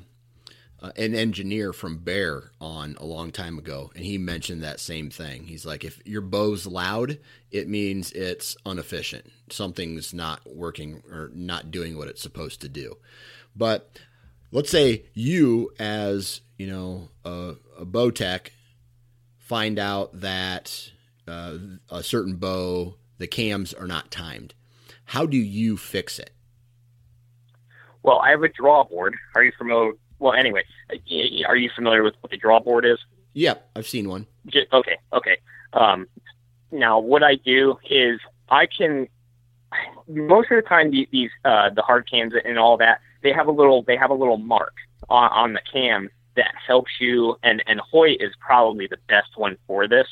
uh, an engineer from Bear on a long time ago, and he mentioned that same thing. He's like, if your bow's loud, it means it's inefficient. Something's not working or not doing what it's supposed to do. But let's say you, as you know, a, a bow tech find out that uh, a certain bow, the cams are not timed. How do you fix it? Well, I have a draw board. Are you familiar? Well, anyway, are you familiar with what the draw board is? Yep, I've seen one. Just, okay, okay. Um, now, what I do is I can most of the time these uh, the hard cams and all that they have a little they have a little mark on, on the cam that helps you, and, and Hoyt is probably the best one for this,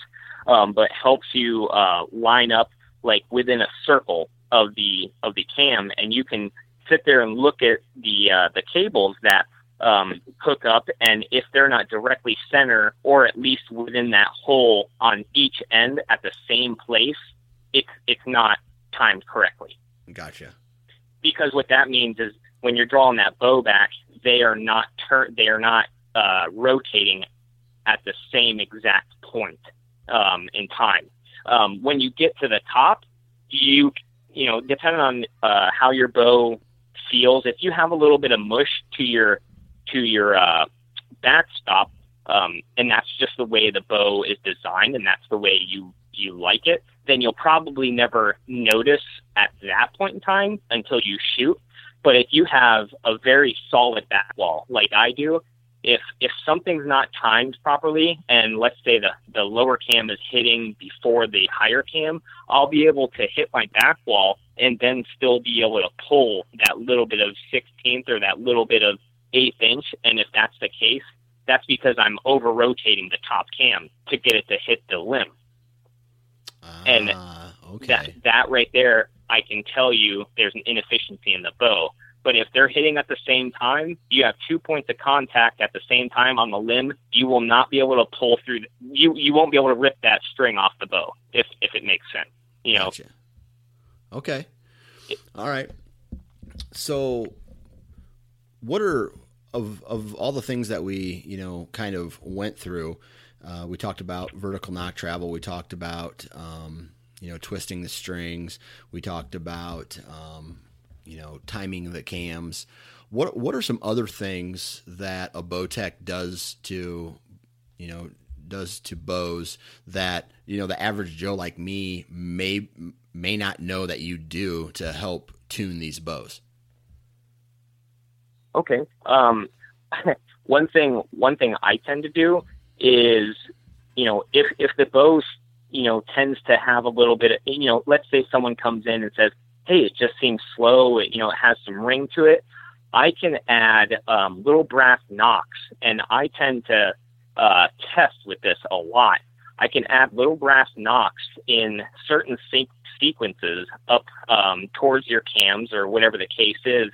um, but helps you uh, line up like within a circle of the of the cam, and you can sit there and look at the uh, the cables that um, hook up, and if they're not directly center or at least within that hole on each end at the same place, it's it's not timed correctly. Gotcha. Because what that means is when you're drawing that bow back, they are not tur- they are not uh, rotating at the same exact point um, in time. Um, when you get to the top, you you know depending on uh, how your bow feels, if you have a little bit of mush to your to your uh, backstop, um, and that's just the way the bow is designed, and that's the way you you like it, then you'll probably never notice at that point in time until you shoot. But if you have a very solid back wall like I do, if if something's not timed properly and let's say the, the lower cam is hitting before the higher cam, I'll be able to hit my back wall and then still be able to pull that little bit of sixteenth or that little bit of eighth inch. And if that's the case, that's because I'm over rotating the top cam to get it to hit the limb. and Ah, okay. that that right there, I can tell you there's an inefficiency in the bow. But if they're hitting at the same time, you have two points of contact at the same time on the limb. You will not be able to pull through. You you won't be able to rip that string off the bow if if it makes sense. You know, Gotcha. Okay. All right. So, what are of of all the things that we you know kind of went through? Uh, we talked about vertical nock travel. We talked about um, you know twisting the strings. We talked about um, you know timing the cams. What what are some other things that a Bowtech does to you know does to bows that you know the average Joe like me may may not know that you do to help tune these bows. Okay. Um, one thing one thing I tend to do is, you know, if if the bow, you know, tends to have a little bit of, you know, let's say someone comes in and says, "Hey, it just seems slow. It, you know, it has some ring to it." I can add um, little brass nocks, and I tend to uh, test with this a lot. I can add little brass nocks in certain se- sequences up um, towards your cams or whatever the case is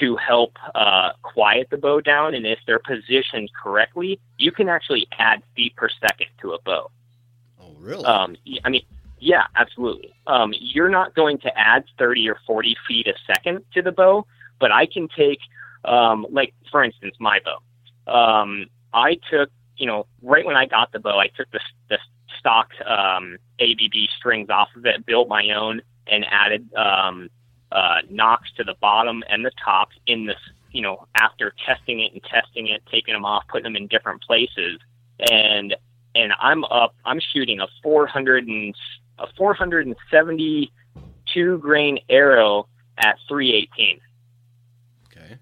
to help uh, quiet the bow down. And if they're positioned correctly, you can actually add feet per second to a bow. Really? Um, I mean, yeah, absolutely. Um, you're not going to add 30 or 40 feet a second to the bow, but I can take, um, like, for instance, my bow. Um, I took, you know, right when I got the bow, I took the, the stock um, ABB strings off of it, built my own, and added um, uh, nocks to the bottom and the top in this, you know, after testing it and testing it, taking them off, putting them in different places. And and I'm up. I'm shooting a 400 and a 472 grain arrow at 318. okay.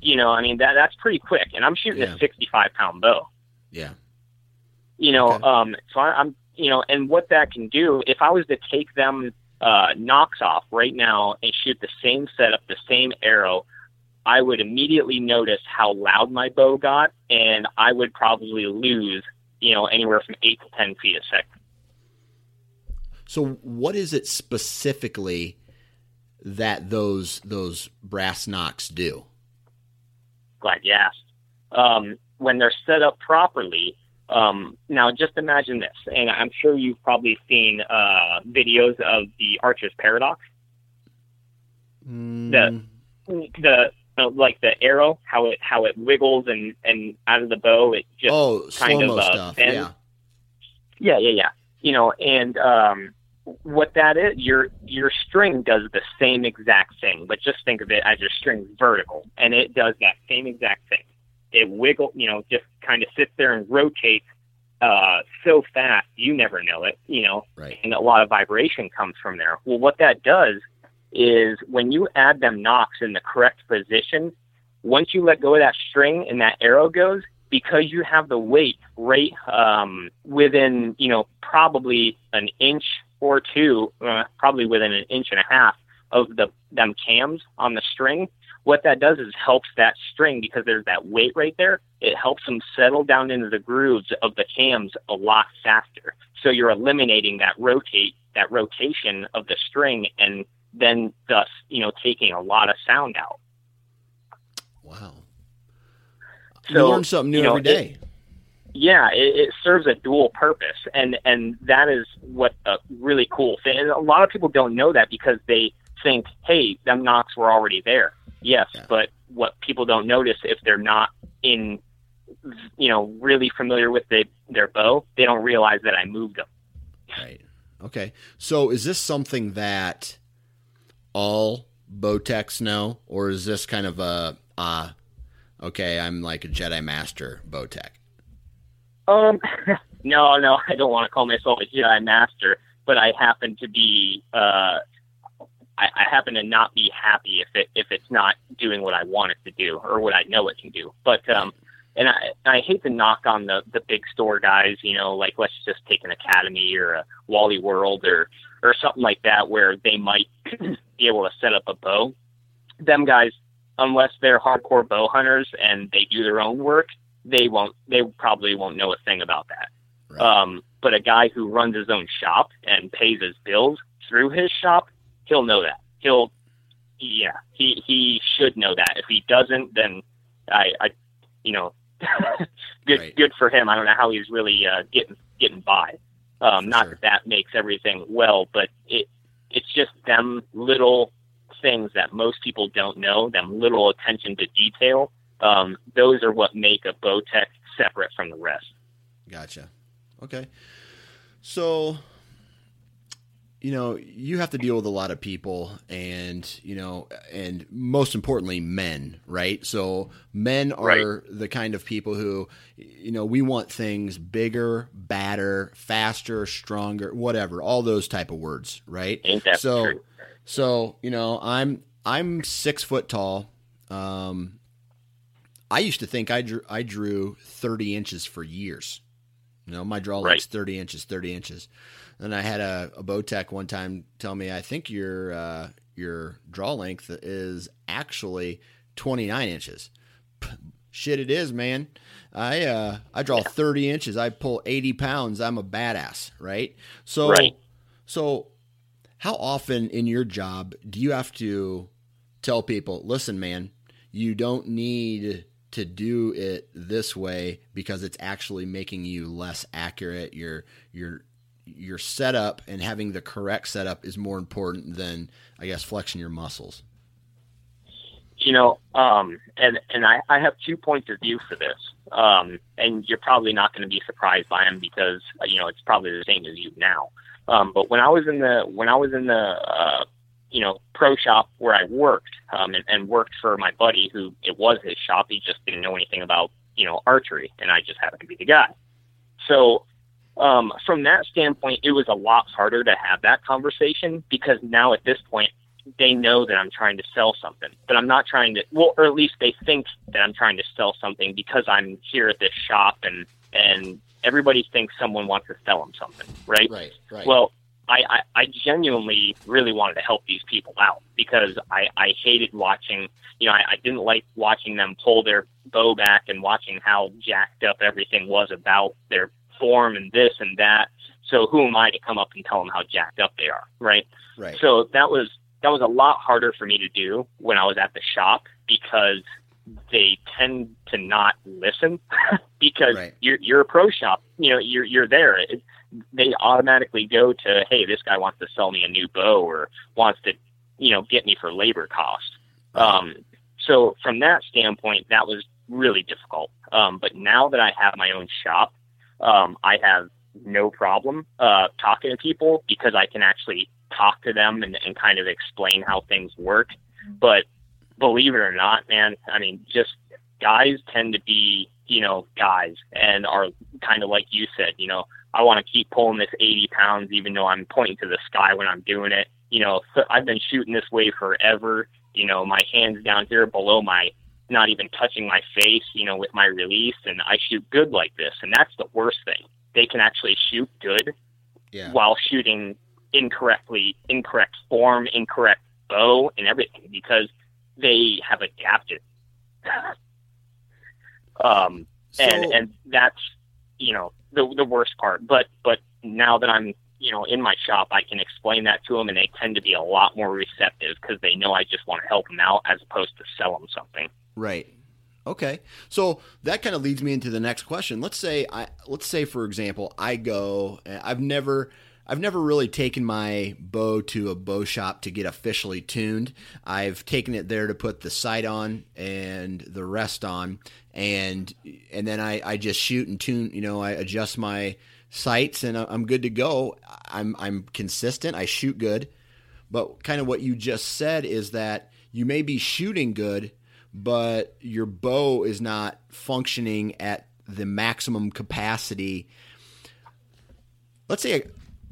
You know, I mean that that's pretty quick, and I'm shooting Yeah. a 65 pound bow. Yeah. You know, Okay. um, so I, I'm, you know, and what that can do, if I was to take them uh, nocks off right now and shoot the same setup, the same arrow, I would immediately notice how loud my bow got, and I would probably lose, you know, anywhere from eight to ten feet a second. So, what is it specifically that those those brass nocks do? glad you asked. Um, when they're set up properly, um, now just imagine this, and I'm sure you've probably seen uh, videos of the Archer's Paradox. Mm, The uh, like the arrow, how it how it wiggles and and out of the bow, it just oh, kind of, uh, stuff. bends. Yeah. Yeah, yeah, yeah. You know, and um, what that is, your your string does the same exact thing, but just think of it as your string's vertical, and it does that same exact thing. It wiggle, you know, just kind of sits there and rotates uh, so fast you never know it, you know, Right. and a lot of vibration comes from there. Well, what that does is when you add them nocks in the correct position, once you let go of that string and that arrow goes, because you have the weight right um, within, you know, probably an inch or two, uh, probably within an inch and a half of the them cams on the string. What that does is helps that string because there's that weight right there. It helps them settle down into the grooves of the cams a lot faster. So you're eliminating that rotate that rotation of the string and then thus, you know, taking a lot of sound out. Wow. So, you learn something new you know, every day. yeah, it, it serves a dual purpose, and and that is what a really cool thing. And a lot of people don't know that because they think, hey, them nocks were already there. Yes, Yeah. but what people don't notice if they're not in, you know, really familiar with the, their bow, they don't realize that I moved them. Right. Okay. So, is this something that all Botex know, or is this kind of a uh, okay? I'm like a Jedi Master Bowtech. Um, no, no, I don't want to call myself a Jedi Master, but I happen to be. Uh, I, I happen to not be happy if it if it's not doing what I want it to do or what I know it can do. But um, and I I hate to knock on the the big store guys. You know, like let's just take an Academy or a Wally World or or something like that, where they might be able to set up a bow. Them guys, unless they're hardcore bow hunters and they do their own work, they won't. They probably won't know a thing about that. Right. Um, but a guy who runs his own shop and pays his bills through his shop, he'll know that. He'll, yeah, he he should know that. If he doesn't, then I, I you know, good right. good for him. I don't know how he's really uh, getting getting by. Um, not sure. that that makes everything well, but it it's just them little things that most people don't know, them little attention to detail. Um, those are what make a Bowtech separate from the rest. Gotcha. Okay. So, you know, you have to deal with a lot of people and, you know, and most importantly, men, right? So, men are right. the kind of people who, you know, we want things bigger, badder, faster, stronger, whatever, all those type of words, right? Ain't that so, true? so, you know, I'm, I'm six foot tall. Um, I used to think I drew, I drew 30 inches for years. You know, my draw right. 30 inches, 30 inches. And I had a, a Bowtech one time tell me, I think your uh, your draw length is actually 29 inches. Shit, it is, man. I uh, I draw 30 inches. I pull 80 pounds. I'm a badass, right? So, right. so how often in your job do you have to tell people, listen, man, you don't need to do it this way because it's actually making you less accurate. Your your your setup and having the correct setup is more important than I guess flexing your muscles. You know, um, and and I, I have two points of view for this, um, and you're probably not going to be surprised by them because you know it's probably the same as you now. Um, but when I was in the when I was in the uh, you know, pro shop where I worked um, and, and worked for my buddy who it was his shop. He just didn't know anything about, you know, archery, and I just happened to be the guy. So um, from that standpoint, it was a lot harder to have that conversation because now at this point, they know that I'm trying to sell something, but I'm not trying to, well, or at least they think that I'm trying to sell something because I'm here at this shop and, and everybody thinks someone wants to sell them something, right? Right, right. Well, I, I, I genuinely really wanted to help these people out because I, I hated watching, you know, I, I didn't like watching them pull their bow back and watching how jacked up everything was about their form and this and that. So who am I to come up and tell them how jacked up they are, right? Right. So that was that was a lot harder for me to do when I was at the shop because they tend to not listen because right. you're you're a pro shop. You know, you're you're there. It, they automatically go to, hey, this guy wants to sell me a new bow or wants to, you know, get me for labor cost. Um, so from that standpoint, that was really difficult. Um, but now that I have my own shop, um, I have no problem uh, talking to people because I can actually talk to them and, and kind of explain how things work. But believe it or not, man, I mean, just guys tend to be, you know, guys and are kind of like you said, you know, I want to keep pulling this 80 pounds, even though I'm pointing to the sky when I'm doing it. You know, so I've been shooting this way forever. You know, my hands down here below my, not even touching my face, you know, with my release, and I shoot good like this. And that's the worst thing. They can actually shoot good yeah. while shooting incorrectly, incorrect form, incorrect bow, and everything because they have adapted. um, so, and and that's you know the the worst part. But but now that I'm you know in my shop, I can explain that to them, and they tend to be a lot more receptive because they know I just want to help them out as opposed to sell them something. Right. Okay. So that kind of leads me into the next question. Let's say I let's say for example, I go I've never I've never really taken my bow to a bow shop to get officially tuned. I've taken it there to put the sight on and the rest on, and and then I, I just shoot and tune. You know, I adjust my sights and I'm good to go. I'm I'm consistent. I shoot good, but kind of what you just said is that you may be shooting good, but your bow is not functioning at the maximum capacity let's say a,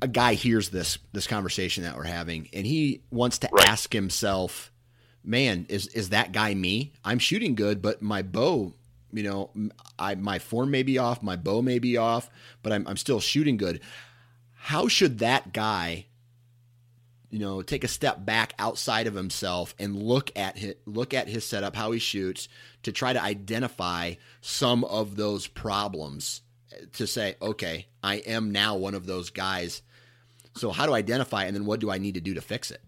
a guy hears this this conversation that we're having and he wants to Right. ask himself, "Man, is is that guy me? I'm shooting good, but my bow, you know, I my form may be off, my bow may be off, but I'm I'm still shooting good." How should that guy you know, take a step back outside of himself and look at his, look at his setup, how he shoots, to try to identify some of those problems. To say, okay, I am now one of those guys. So how do I identify, and then what do I need to do to fix it?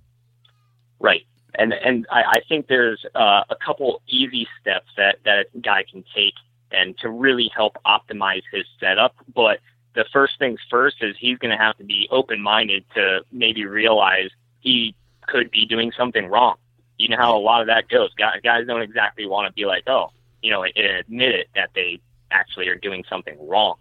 Right. And and I, I think there's uh, a couple easy steps that that a guy can take and to really help optimize his setup. But the first things first is he's going to have to be open minded to maybe realize he could be doing something wrong. You know how a lot of that goes. Guys, don't exactly want to be like, oh, you know, admit it that they actually are doing something wrong.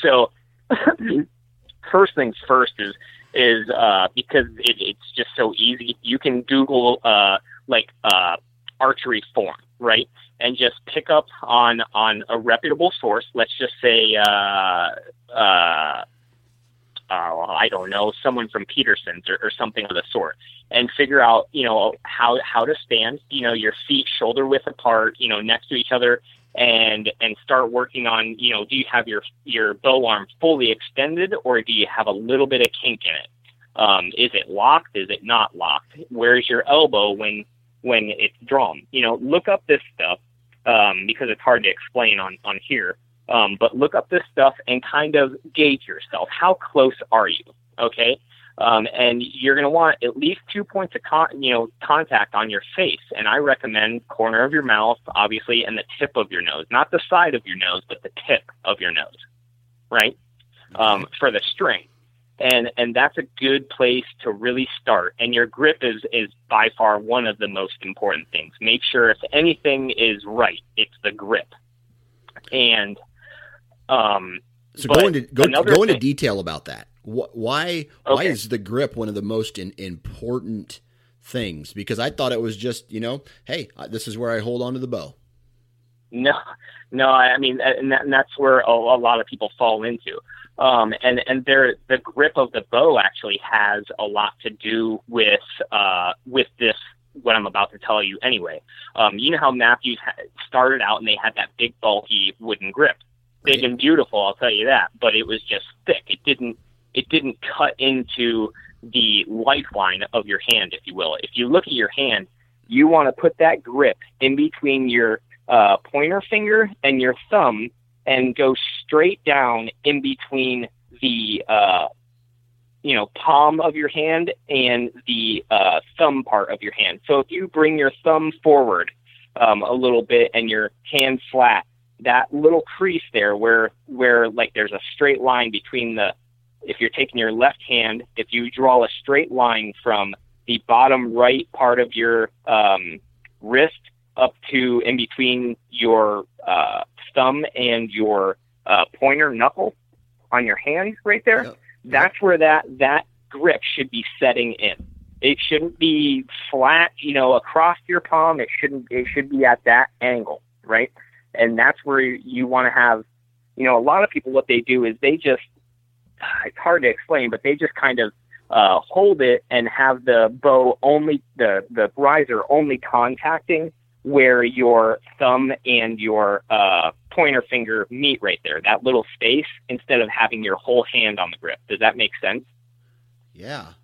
so first things first is is uh, because it, it's just so easy. You can Google uh, like uh, archery form, right, and just pick up on on a reputable source. Let's just say, uh, uh, uh, I don't know, someone from Peterson's or, or something of the sort, and figure out, you know, how how to stand. You know, your feet shoulder width apart, you know, next to each other, and and start working on you know do you have your your bow arm fully extended or do you have a little bit of kink in it um, is it locked is it not locked where's your elbow when when it's drawn you know look up this stuff um, because it's hard to explain on on here. Um, but look up this stuff and kind of gauge yourself. How close are you? Okay? Um, and you're going to want at least two points of con- you know contact on your face. And I recommend corner of your mouth, obviously, and the tip of your nose, not the side of your nose, but the tip of your nose, right? Um, for the string, and and that's a good place to really start. And your grip is is by far one of the most important things. Make sure if anything is right, it's the grip. And um, So go into go, go into thing- detail about that. Why why Okay. is the grip one of the most in, important things? Because I thought it was just you know, hey, this is where I hold on to the bow. No, no. I mean, and, that, and that's where a, a lot of people fall into. Um, and and there, the grip of the bow actually has a lot to do with uh, with this. What I'm about to tell you, anyway. Um, you know how Mathews ha- started out, and they had that big, bulky wooden grip, big Right. and beautiful. I'll tell you that. But it was just thick. It didn't. It didn't cut into the lifeline of your hand, if you will. If you look at your hand, you want to put that grip in between your uh, pointer finger and your thumb and go straight down in between the uh, you know palm of your hand and the uh, thumb part of your hand. So if you bring your thumb forward um, a little bit and your hand flat, that little crease there where where like there's a straight line between the if you're taking your left hand, if you draw a straight line from the bottom right part of your um, wrist up to in between your uh, thumb and your uh, pointer knuckle on your hand right there. Yep. That's where that that grip should be setting in. It shouldn't be flat, you know, across your palm. It shouldn't. It should be at that angle, right? And that's where you want to have, you know, a lot of people. What they do is they just. It's hard to explain, but they just kind of uh, hold it and have the bow only the the riser only contacting where your thumb and your uh, pointer finger meet right there, that little space, instead of having your whole hand on the grip. Does that make sense? Yeah.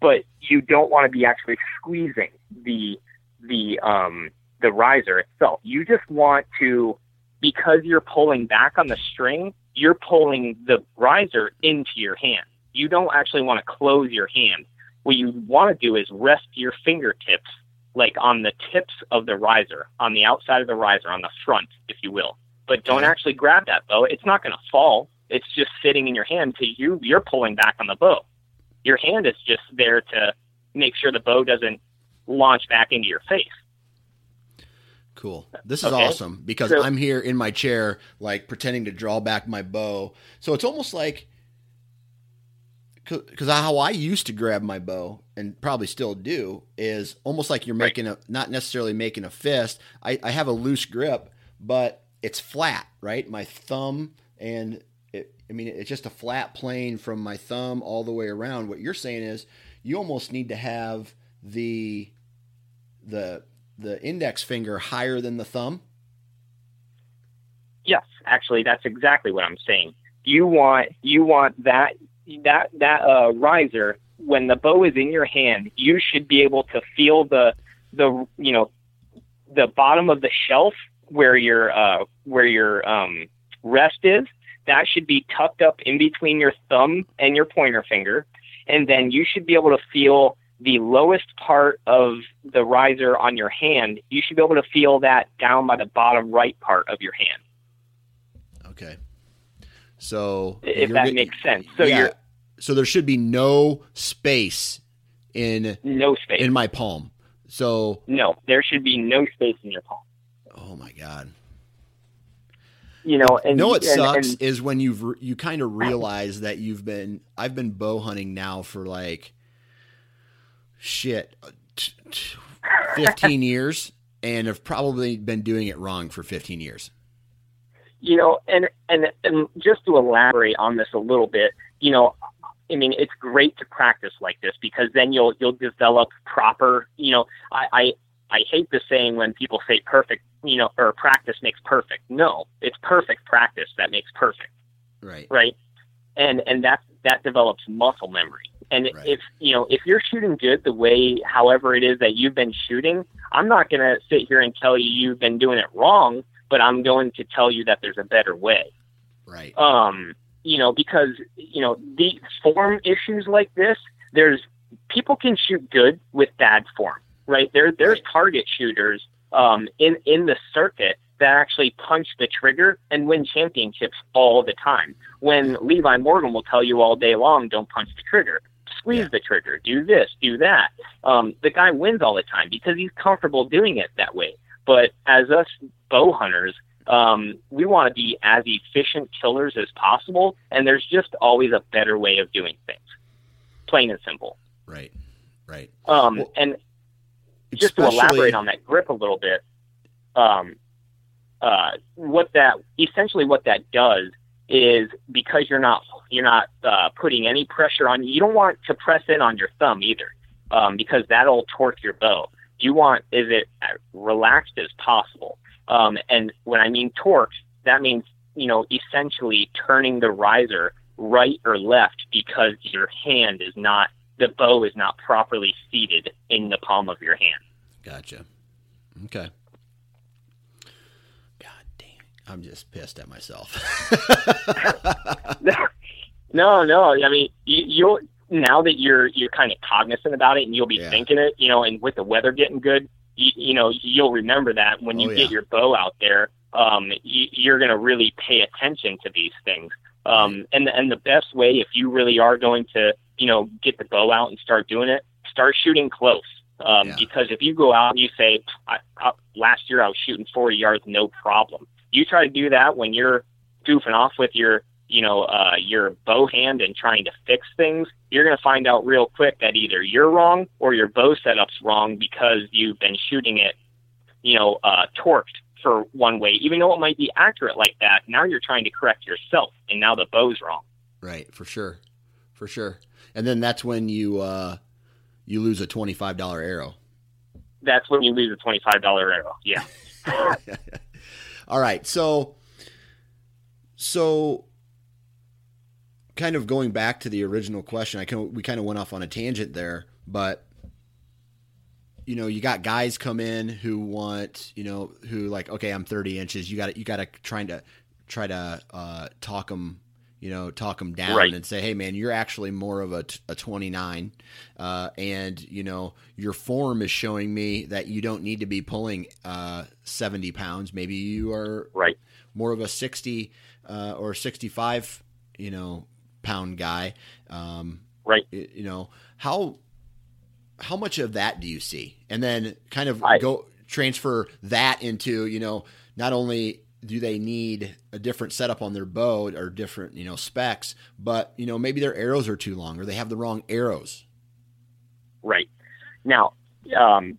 But you don't want to be actually squeezing the the um, the riser itself. You just want to, because you're pulling back on the string, you're pulling the riser into your hand. You don't actually want to close your hand. What you want to do is rest your fingertips like on the tips of the riser, on the outside of the riser, on the front, if you will. But don't mm-hmm. actually grab that bow. It's not going to fall. It's just sitting in your hand because you you're pulling back on the bow. Your hand is just there to make sure the bow doesn't launch back into your face. Cool. This is Okay. awesome because So- I'm here in my chair, like pretending to draw back my bow. So it's almost like because how I used to grab my bow and probably still do is almost like you're Right. making a not necessarily making a fist. I, I have a loose grip, but it's flat, right? My thumb and it, I mean, it's just a flat plane from my thumb all the way around. What you're saying is you almost need to have the the the index finger higher than the thumb. Yes, actually, that's exactly what I'm saying. You want you want that that that uh, riser when the bow is in your hand. You should be able to feel the the you know the bottom of the shelf where your uh, where your um, rest is. That should be tucked up in between your thumb and your pointer finger, and then you should be able to feel the lowest part of the riser on your hand. You should be able to feel that down by the bottom right part of your hand. Okay. So if that makes sense. So yeah, you're so there should be no space in no space in my palm. So no, there should be no space in your palm. Oh my god. You know, and know what and, sucks and, is when you've you kind of realize that you've been I've been bow hunting now for like shit t- t- 15 years and have probably been doing it wrong for 15 years you know, and, and and just to elaborate on this a little bit, you know, I mean, it's great to practice like this because then you'll you'll develop proper. You know, I I, I hate the saying when people say perfect, you know, or practice makes perfect. No, it's perfect practice that makes perfect. Right. Right. And and that that develops muscle memory. And right. if you know if you're shooting good the way, however it is that you've been shooting, I'm not going to sit here and tell you you've been doing it wrong but I'm going to tell you that there's a better way. Right. Um, you know, because you know the form issues like this, there's people can shoot good with bad form, right? There, there's target shooters um, in in the circuit that actually punch the trigger and win championships all the time. When Levi Morgan will tell you all day long, don't punch the trigger, squeeze the trigger, do this, do that. Um, the guy wins all the time because he's comfortable doing it that way. But as us bow hunters, um, we want to be as efficient killers as possible, and there's just always a better way of doing things, plain and simple. Right, right. Um, well, and just to elaborate on that grip a little bit, um, uh, what that essentially what that does is because you're not you're not uh, putting any pressure on you. Don't want to press in on your thumb either, um, because that'll torque your bow you want is it relaxed as possible. Um, and when I mean torque, that means you know essentially turning the riser right or left because your hand is not the bow is not properly seated in the palm of your hand. Gotcha. Okay. God damn, I'm just pissed at myself. no, no. I mean, you, you'll now that you're you're kind of cognizant about it and you'll be yeah. thinking it, you know, and with the weather getting good, you, you know, you'll remember that when you oh, yeah. get your bow out there, um, you, you're going to really pay attention to these things. Um, and and the best way, if you really are going to, you know, get the bow out and start doing it, start shooting close. Um, yeah. Because if you go out and you say, I, I, last year I was shooting 40 yards, no problem. You try to do that when you're goofing off with your you know, uh, your bow hand and trying to fix things, you're going to find out real quick that either you're wrong or your bow setup's wrong because you've been shooting it, you know, uh, torqued for one way, even though it might be accurate like that. Now you're trying to correct yourself, and now the bow's wrong. Right, for sure, for sure. And then that's when you uh, you lose a twenty five dollar arrow. That's when you lose a twenty five dollar arrow. Yeah. All right, so so kind of going back to the original question, I can we kind of went off on a tangent there, but you know, you got guys come in who want, you know, who like, okay, I'm 30 inches. You got to, you got to trying to try to uh, talk them, you know, talk them down right. and say, hey, man, you're actually more of a, a 29, uh, and you know, your form is showing me that you don't need to be pulling uh, 70 pounds. Maybe you are right more of a 60 uh, or 65, you know, pound guy. Um, right. You know how how much of that do you see, and then kind of I, go transfer that into you know not only do they need a different setup on their bow or different you know specs, but you know maybe their arrows are too long or they have the wrong arrows. Right. Now, um,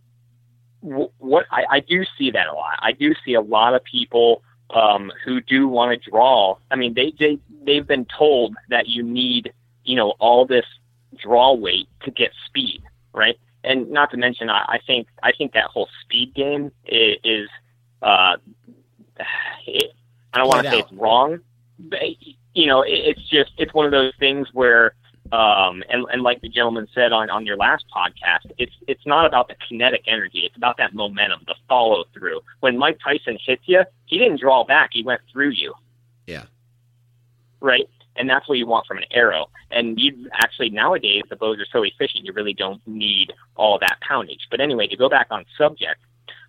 what I, I do see that a lot. I do see a lot of people um, who do want to draw. I mean, they they they've been told that you need you know all this draw weight to get speed, right? And not to mention, I, I think I think that whole speed game is, is uh, it, I don't want to say it's wrong, but you know, it, it's just it's one of those things where um, and, and like the gentleman said on, on your last podcast, it's it's not about the kinetic energy. It's about that momentum, the follow through. When Mike Tyson hits you, he didn't draw back. He went through you. Yeah. Right. And that's what you want from an arrow. And you actually nowadays the bows are so efficient, you really don't need all that poundage. But anyway, to go back on subject,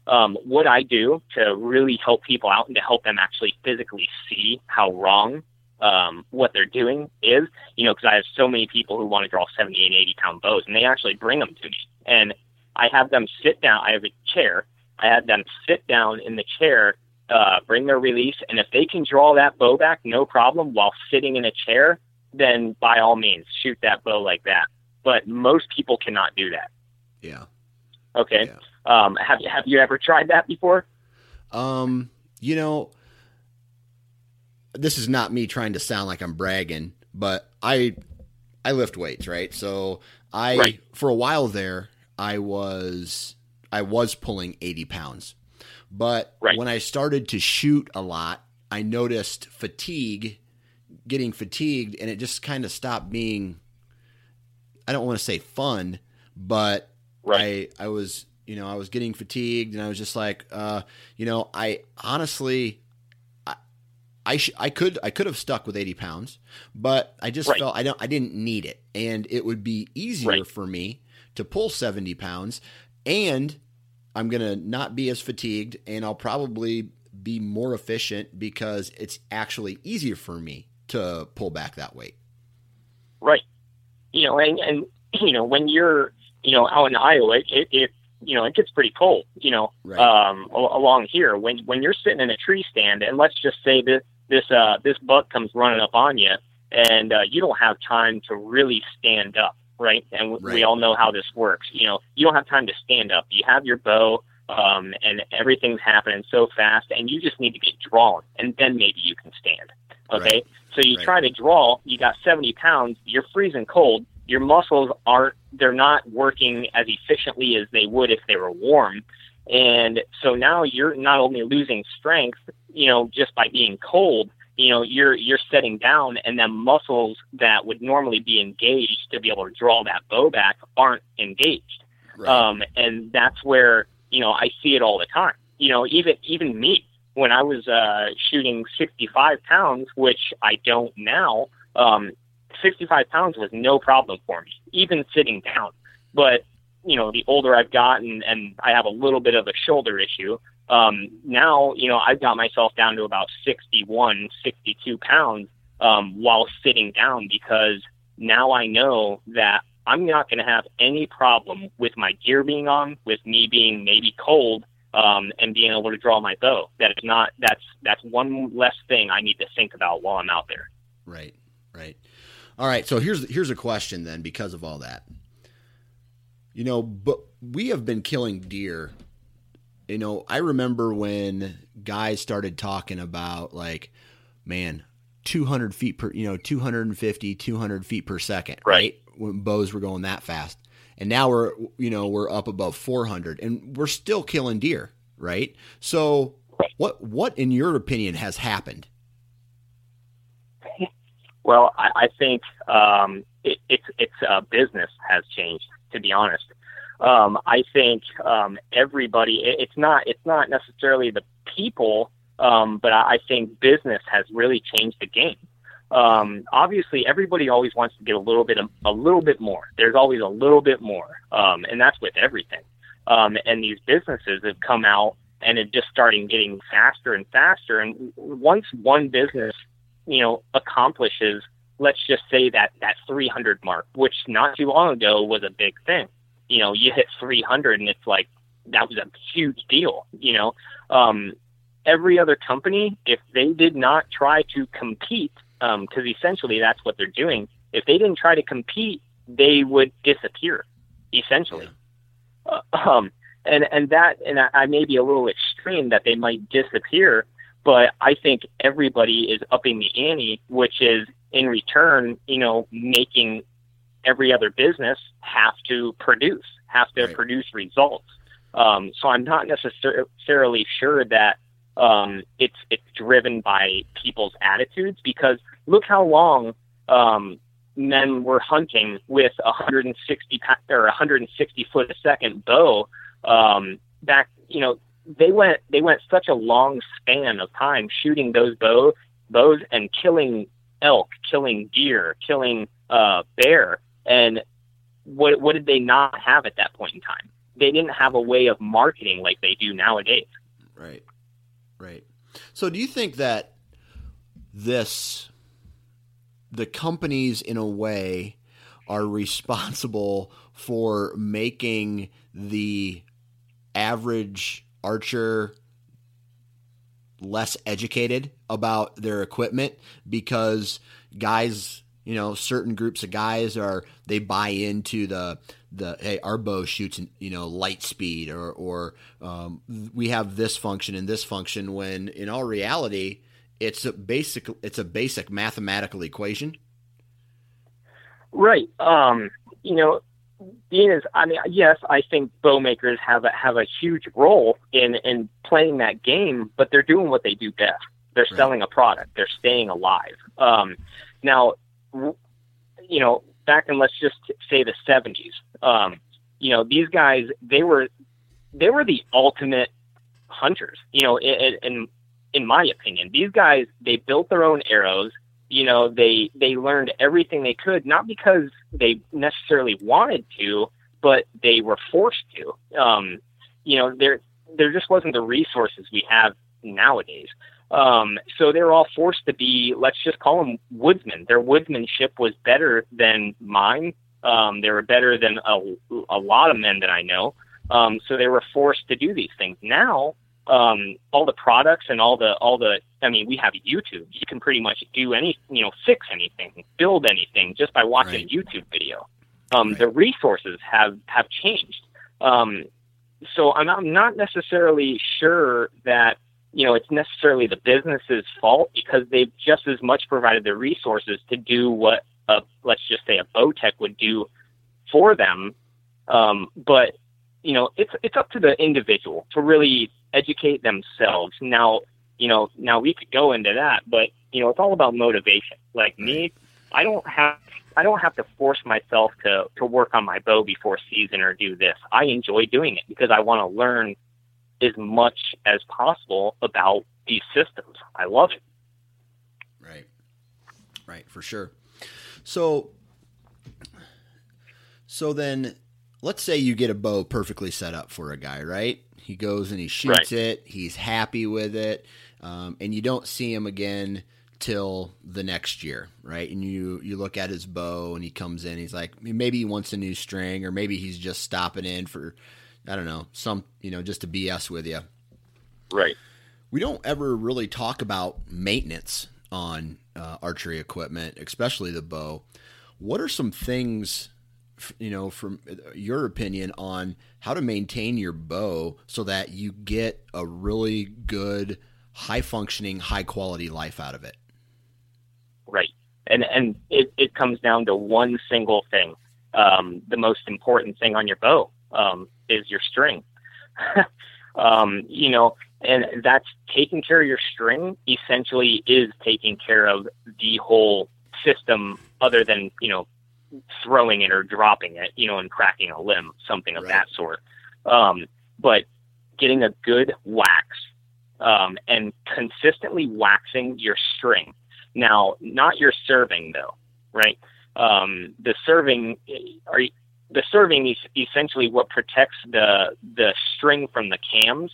um, what I do to really help people out and to help them actually physically see how wrong um, what they're doing is, you know, because I have so many people who want to draw 70 and 80 pound bows, and they actually bring them to me. And I have them sit down. I have a chair. I have them sit down in the chair, uh, bring their release, and if they can draw that bow back, no problem, while sitting in a chair, then by all means, shoot that bow like that. But most people cannot do that. Yeah. Okay. Yeah. Um, have you have you ever tried that before? Um, you know, this is not me trying to sound like I'm bragging, but I I lift weights, right? So I right. for a while there I was I was pulling 80 pounds. But right. when I started to shoot a lot, I noticed fatigue, getting fatigued, and it just kind of stopped being I don't want to say fun, but right. I I was you know I was getting fatigued, and I was just like, uh, you know, I honestly I sh- I could I could have stuck with 80 pounds, but I just right. felt I don't I didn't need it, and it would be easier right. for me to pull 70 pounds, and I'm gonna not be as fatigued, and I'll probably be more efficient because it's actually easier for me to pull back that weight. Right. You know, and and you know when you're you know out in Iowa, it, it you know, it gets pretty cold, you know, right. um, along here when, when you're sitting in a tree stand and let's just say that this uh, this buck comes running up on you, and uh, you don't have time to really stand up, right? And w- right. we all know how this works. You know, you don't have time to stand up. You have your bow, um, and everything's happening so fast, and you just need to get drawn, and then maybe you can stand. Okay, right. so you right. try to draw. You got 70 pounds. You're freezing cold. Your muscles aren't. They're not working as efficiently as they would if they were warm. And so now you're not only losing strength, you know, just by being cold, you know, you're you're setting down and then muscles that would normally be engaged to be able to draw that bow back aren't engaged. Right. Um, and that's where, you know, I see it all the time. You know, even even me, when I was uh, shooting 65 pounds, which I don't now, um, 65 pounds was no problem for me, even sitting down. But you know, the older I've gotten and I have a little bit of a shoulder issue, um, now, you know, I've got myself down to about 61, 62 pounds um, while sitting down because now I know that I'm not going to have any problem with my gear being on, with me being maybe cold, um, and being able to draw my bow. That is not that's that's one less thing I need to think about while I'm out there. Right, right. All right. So here's here's a question then because of all that. You know, but we have been killing deer. You know, I remember when guys started talking about like, man, 200 feet per, you know, 250, 200 feet per second, right? right? When bows were going that fast. And now we're, you know, we're up above 400 and we're still killing deer, right? So what, what in your opinion has happened? Well, I, I think um, it, it's it's uh, business has changed to be honest. Um, I think um, everybody. It, it's not. It's not necessarily the people, um, but I, I think business has really changed the game. Um, obviously, everybody always wants to get a little bit, of, a little bit more. There's always a little bit more, um, and that's with everything. Um, and these businesses have come out and it just starting getting faster and faster. And once one business, you know, accomplishes let's just say that that 300 mark, which not too long ago was a big thing. You know, you hit 300 and it's like that was a huge deal. You know, um, every other company, if they did not try to compete, because um, essentially that's what they're doing. If they didn't try to compete, they would disappear, essentially. Yeah. Uh, um, and and that and I, I may be a little extreme that they might disappear, but I think everybody is upping the ante, which is in return, you know, making every other business have to produce, have to right. produce results. Um, so I'm not necessarily sure that um, it's it's driven by people's attitudes because look how long um, men were hunting with a 160 or 160 foot a second bow um, back. You know, they went they went such a long span of time shooting those bow bows and killing elk, killing deer, killing uh, bear, and what what did they not have at that point in time? They didn't have a way of marketing like they do nowadays. Right, right. So, do you think that this the companies in a way are responsible for making the average archer less educated about their equipment because guys you know certain groups of guys are they buy into the the hey our bow shoots you know light speed or or um, we have this function and this function when in all reality it's a basic it's a basic mathematical equation. Right. Um you know being as I mean, yes, I think bow makers have a, have a huge role in in playing that game, but they're doing what they do best. They're right. selling a product. They're staying alive. Um, now, you know, back in let's just say the '70s, um, you know, these guys they were they were the ultimate hunters. You know, in, in in my opinion, these guys they built their own arrows you know they they learned everything they could not because they necessarily wanted to but they were forced to. Um you know there there just wasn't the resources we have nowadays. Um so they were all forced to be let's just call them woodsmen. Their woodsmanship was better than mine. Um they were better than a, a lot of men that i know. Um so they were forced to do these things. Now um, all the products and all the all the I mean, we have YouTube. You can pretty much do any you know fix anything, build anything just by watching right. a YouTube video. Um, right. The resources have have changed. Um, so I'm not, I'm not necessarily sure that you know it's necessarily the business's fault because they've just as much provided the resources to do what a let's just say a bow tech would do for them. Um, but you know, it's it's up to the individual to really educate themselves. Now, you know, now we could go into that, but you know, it's all about motivation. Like me, I don't have I don't have to force myself to to work on my bow before season or do this. I enjoy doing it because I want to learn as much as possible about these systems. I love it. Right. Right, for sure. So so then let's say you get a bow perfectly set up for a guy, right? He goes and he shoots right. it. He's happy with it, um, and you don't see him again till the next year, right? And you you look at his bow, and he comes in. He's like, maybe he wants a new string, or maybe he's just stopping in for, I don't know, some you know, just to BS with you. Right. We don't ever really talk about maintenance on uh, archery equipment, especially the bow. What are some things you know, from your opinion on how to maintain your bow so that you get a really good, high functioning, high quality life out of it. Right. And, and it, it comes down to one single thing. Um, the most important thing on your bow um, is your string. um, you know, and that's taking care of your string essentially is taking care of the whole system other than, you know, throwing it or dropping it, you know, and cracking a limb, something of right. that sort. Um, but getting a good wax um, and consistently waxing your string. Now, not your serving though, right? Um, the serving are the serving is essentially what protects the the string from the cams,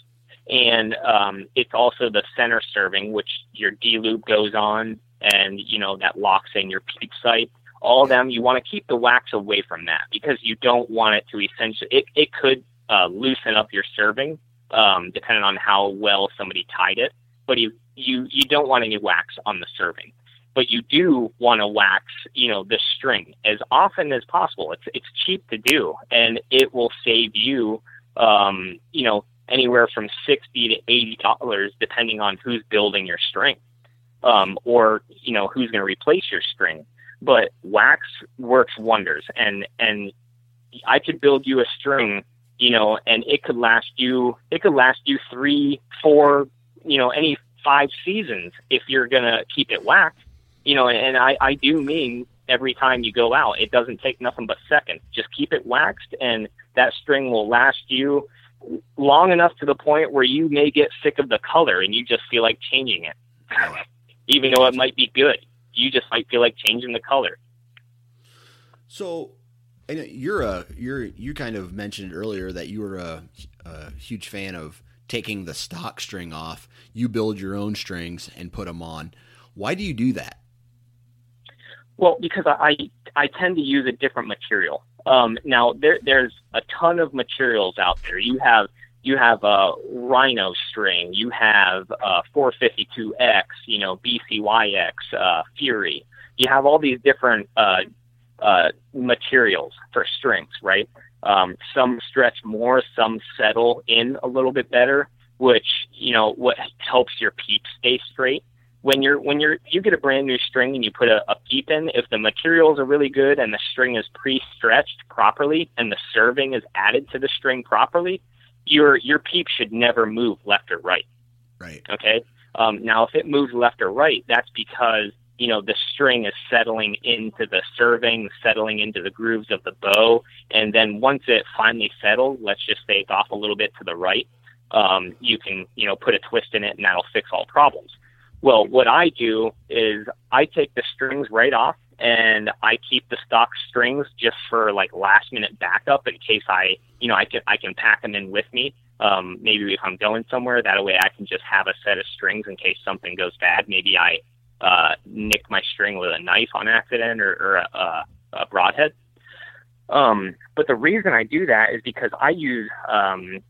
and um, it's also the center serving, which your D loop goes on, and you know that locks in your peep sight all of them, you want to keep the wax away from that because you don't want it to essentially, it, it could uh, loosen up your serving um, depending on how well somebody tied it. But you, you, you don't want any wax on the serving. But you do want to wax, you know, the string as often as possible. It's it's cheap to do, and it will save you, um, you know, anywhere from sixty to eighty dollars, depending on who's building your string, um, or you know who's going to replace your string. But wax works wonders, and and I could build you a string, you know, and it could last you it could last you three, four, you know, any five seasons if you're to keep it waxed. You know, and I, I do mean every time you go out. It doesn't take nothing but seconds. Just keep it waxed, and that string will last you long enough to the point where you may get sick of the color and you just feel like changing it, even though it might be good. You just might feel like changing the color. So, and you're a you're you kind of mentioned earlier that you were a, a huge fan of taking the stock string off. You build your own strings and put them on. Why do you do that? Well, because I I tend to use a different material. Um, now there there's a ton of materials out there. You have you have a Rhino string, you have a 452X, you know BCYX, uh, Fury. You have all these different uh, uh, materials for strings, right? Um, some stretch more, some settle in a little bit better, which you know what helps your peep stay straight when you're when you're you get a brand new string and you put a, a peep in, if the materials are really good and the string is pre-stretched properly and the serving is added to the string properly, your your peep should never move left or right. Right. Okay. Um, now, if it moves left or right, that's because you know the string is settling into the serving, settling into the grooves of the bow, and then once it finally settles, let's just say it's off a little bit to the right, um, you can you know put a twist in it and that'll fix all problems. Well, what I do is I take the strings right off and I keep the stock strings just for like last minute backup in case I, you know, I can I can pack them in with me. Um, maybe if I'm going somewhere, that way I can just have a set of strings in case something goes bad. Maybe I uh, nick my string with a knife on accident or, or a, a broadhead. Um, but the reason I do that is because I use um,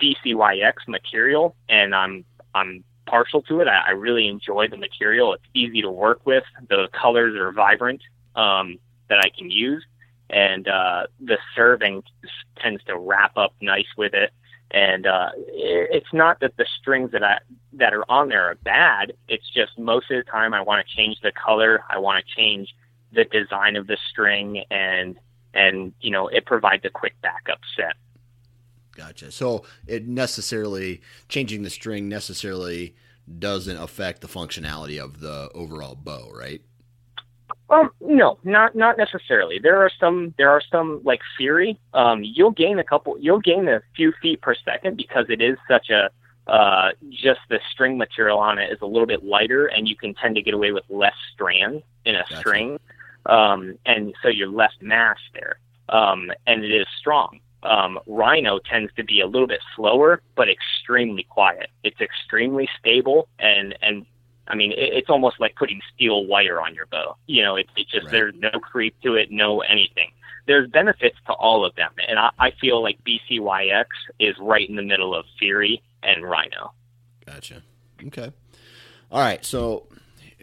BCYX material, and I'm I'm partial to it. I, I really enjoy the material. It's easy to work with. The colors are vibrant um, that I can use, and uh, the serving tends to wrap up nice with it. And uh, it's not that the strings that I that are on there are bad. It's just most of the time I want to change the color. I want to change the design of the string, and and you know it provides a quick backup set. Gotcha. So it necessarily changing the string necessarily doesn't affect the functionality of the overall bow, right? Um, no, not not necessarily. There are some there are some like Fury. Um, you'll gain a couple. You'll gain a few feet per second because it is such a uh, just the string material on it is a little bit lighter, and you can tend to get away with less strand in a gotcha. string, um, and so you're less mass there. Um, and it is strong um, Rhino tends to be a little bit slower, but extremely quiet. It's extremely stable, and and I mean, it, it's almost like putting steel wire on your bow. You know, it's it just right. there's no creep to it, no anything. There's benefits to all of them, and I, I feel like BCYX is right in the middle of Fury and Rhino. Gotcha. Okay. All right. So,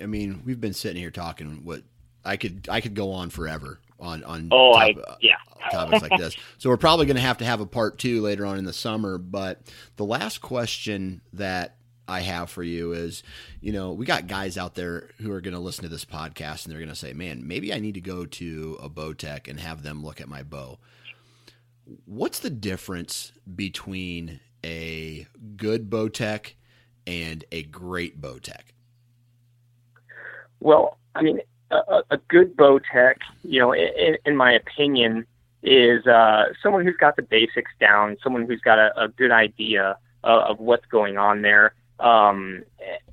I mean, we've been sitting here talking. What I could I could go on forever on on oh top, I, yeah topics like this. So we're probably going to have to have a part two later on in the summer. But the last question that I have for you is, you know, we got guys out there who are going to listen to this podcast and they're going to say, "Man, maybe I need to go to a bow tech and have them look at my bow." What's the difference between a good bow tech and a great bow tech? Well, I mean, a, a good bow tech, you know, in, in my opinion, is uh, someone who's got the basics down, someone who's got a, a good idea of, of what's going on there, um,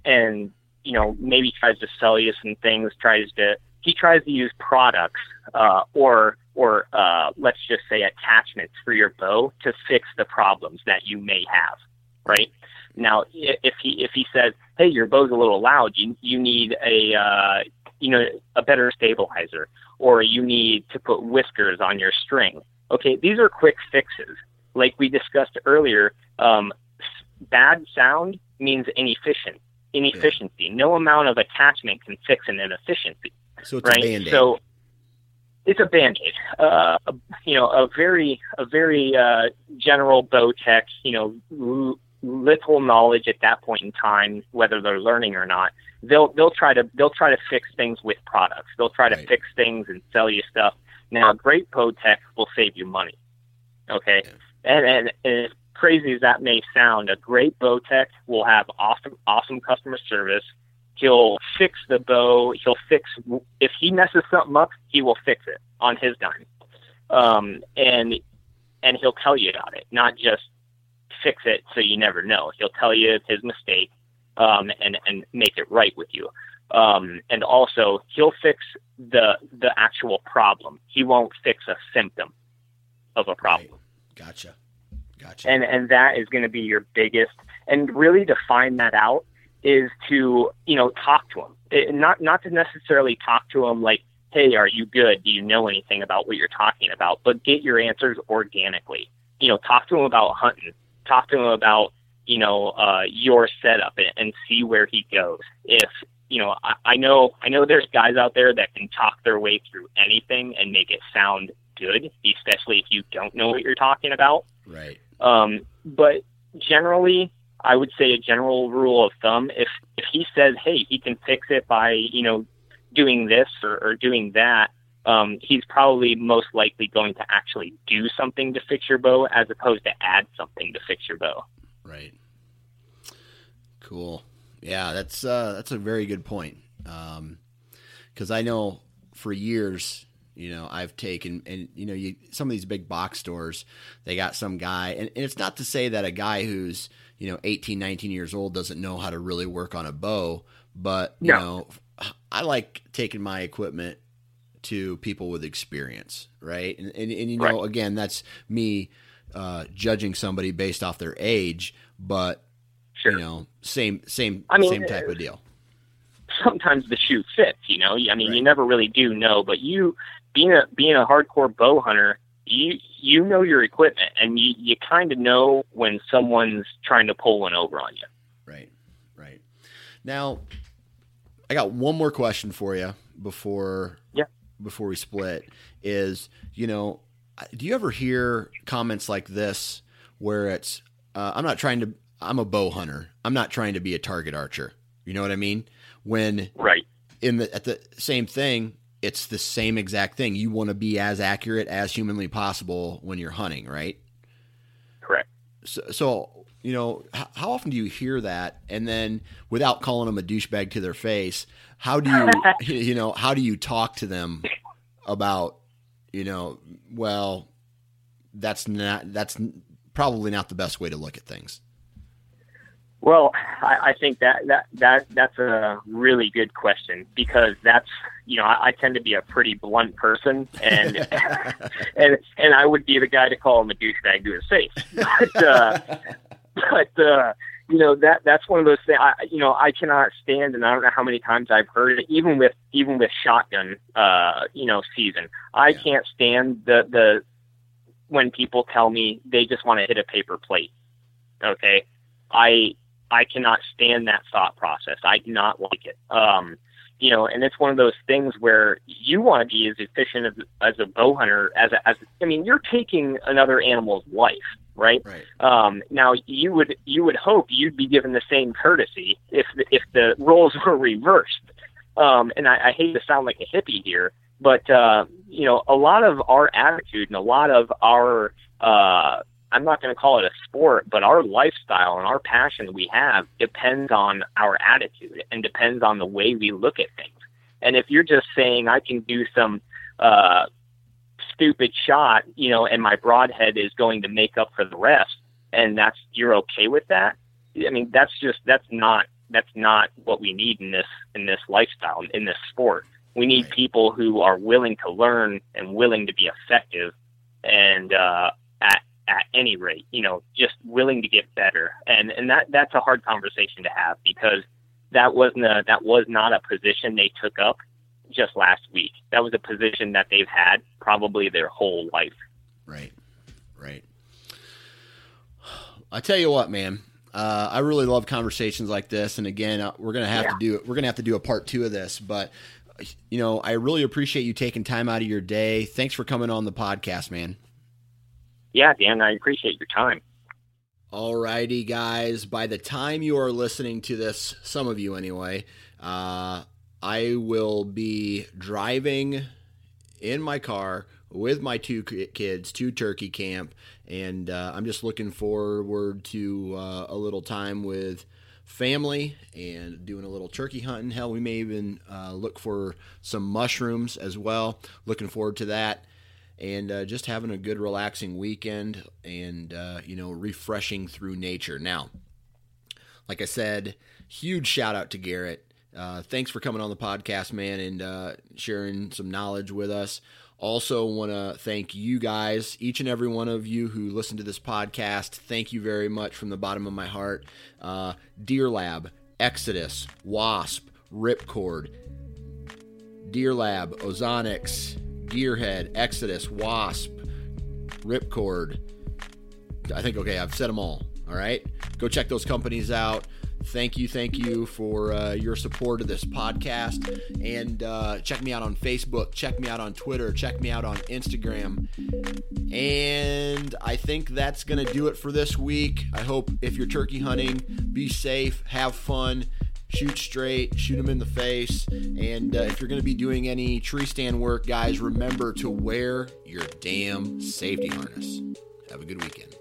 and you know maybe tries to sell you some things. Tries to he tries to use products uh, or or uh, let's just say attachments for your bow to fix the problems that you may have. Right now, if he if he says, "Hey, your bow's a little loud. You you need a uh, you know, a better stabilizer, or you need to put whiskers on your string. Okay, these are quick fixes. Like we discussed earlier, um, bad sound means inefficient, inefficiency. Yeah. No amount of attachment can fix an inefficiency. So it's right? a band-aid. So it's a band-aid uh you know a very a very uh general bow tech you know little knowledge at that point in time whether they're learning or not they'll they'll try to they'll try to fix things with products. They'll try to Right. fix things and sell you stuff. Now a great bow tech will save you money. Okay? And, and and as crazy as that may sound a great bow tech will have awesome awesome customer service. He'll fix the bow. He'll fix if he messes something up, he will fix it on his dime, um, and and he'll tell you about it, not just fix it so you never know. He'll tell you his mistake um, and and make it right with you. Um, and also, he'll fix the the actual problem. He won't fix a symptom of a problem Gotcha. Gotcha. and and that is going to be your biggest and really to find that out is to you know talk to them it, not not to necessarily talk to them like hey are you good do you know anything about what you're talking about but get your answers organically you know talk to them about hunting talk to him about you know uh your setup and, and see where he goes if you know I, I know i know there's guys out there that can talk their way through anything and make it sound good especially if you don't know what you're talking about right. um, but generally, I would say a general rule of thumb: if if he says, "Hey, he can fix it by you know doing this or, or doing that," um, he's probably most likely going to actually do something to fix your bow, as opposed to add something to fix your bow. Right. Cool. Yeah, that's uh, that's a very good point. Because I know for years, you know, I've taken and you know, you some of these big box stores, they got some guy, and, and it's not to say that a guy who's you know 18, 19 years old doesn't know how to really work on a bow, but you No. know, I like taking my equipment to people with experience, right? And and, and you know, Right. again, that's me uh, judging somebody based off their age, but Sure. you know, same same I mean, same type of deal. sometimes the shoe fits. You know, I mean, Right. you never really do know, but you being a being a hardcore bow hunter, you you know your equipment, and you you kind of know when someone's trying to pull one over on you. Right, right. Now, I got one more question for you before Yeah. Before we split. Is you know, do you ever hear comments like this where it's uh, I'm not trying to I'm a bow hunter. I'm not trying to be a target archer. You know what I mean? When Right. in the at the same thing, it's the same exact thing. You want to be as accurate as humanly possible when you're hunting, right? Correct. so, so you know h- how often do you hear that and then without calling them a douchebag to their face how do you you know how do you talk to them about you know well that's not that's probably not the best way to look at things Well, I, I think that, that that that's a really good question because that's you know I, I tend to be a pretty blunt person and and and I would be the guy to call him a douchebag to his face. But uh, but uh, you know that that's one of those things. I, you know I cannot stand, and I don't know how many times I've heard it, even with even with shotgun, uh, you know, season. I Yeah. can't stand the the when people tell me they just want to hit a paper plate. Okay, I I cannot stand that thought process. I do not like it. Um, you know, and it's one of those things where you want to be as efficient as, as a bow hunter as a, as I mean, you're taking another animal's life, right? right Um, now you would you would hope you'd be given the same courtesy if the, if the roles were reversed. Um, and I, I hate to sound like a hippie here, but uh, you know, a lot of our attitude and a lot of our uh, I'm not going to call it a sport, but our lifestyle and our passion that we have depends on our attitude and depends on the way we look at things. And if you're just saying I can do some uh, stupid shot, you know, and my broadhead is going to make up for the rest, and that's you're okay with that. I mean, that's just that's not that's not what we need in this in this lifestyle in this sport. We need Right. people who are willing to learn and willing to be effective, and uh, at at any rate, you know, just willing to get better. And and that that's a hard conversation to have because that wasn't a that was not a position they took up just last week. That was a position that they've had probably their whole life. right right i tell you what man uh, I really love conversations like this, and again, uh, we're gonna have to do it we're gonna have to do a part two of this. But you know, I really appreciate you taking time out of your day. Thanks for coming on the podcast, man. Yeah, Dan, I appreciate your time. Alrighty, guys. By the time you are listening to this, some of you anyway, uh, I will be driving in my car with my two kids to turkey camp, and uh, I'm just looking forward to uh, a little time with family and doing a little turkey hunting. Hell, we may even uh, look for some mushrooms as well. Looking forward to that. And uh, just having a good, relaxing weekend and, uh, you know, refreshing through nature. Now, like I said, huge shout out to Garrett. Uh, thanks for coming on the podcast, man, and uh, sharing some knowledge with us. Also, want to thank you guys, each and every one of you who listen to this podcast. Thank you very much from the bottom of my heart. Uh, Deer Lab, Exodus, Wasp, Ripcord, Deer Lab, Ozonics, Gearhead, Exodus, Wasp, Ripcord. I think, okay, I've said them all. All right. Go check those companies out thank you, thank you for uh, your support of this podcast. And uh, check me out on Facebook, check me out on Twitter, check me out on Instagram. And I think that's going to do it for this week. I hope if you're turkey hunting, be safe, have fun. Shoot straight, shoot them in the face. And uh, if you're going to be doing any tree stand work, guys, remember to wear your damn safety harness. Have a good weekend.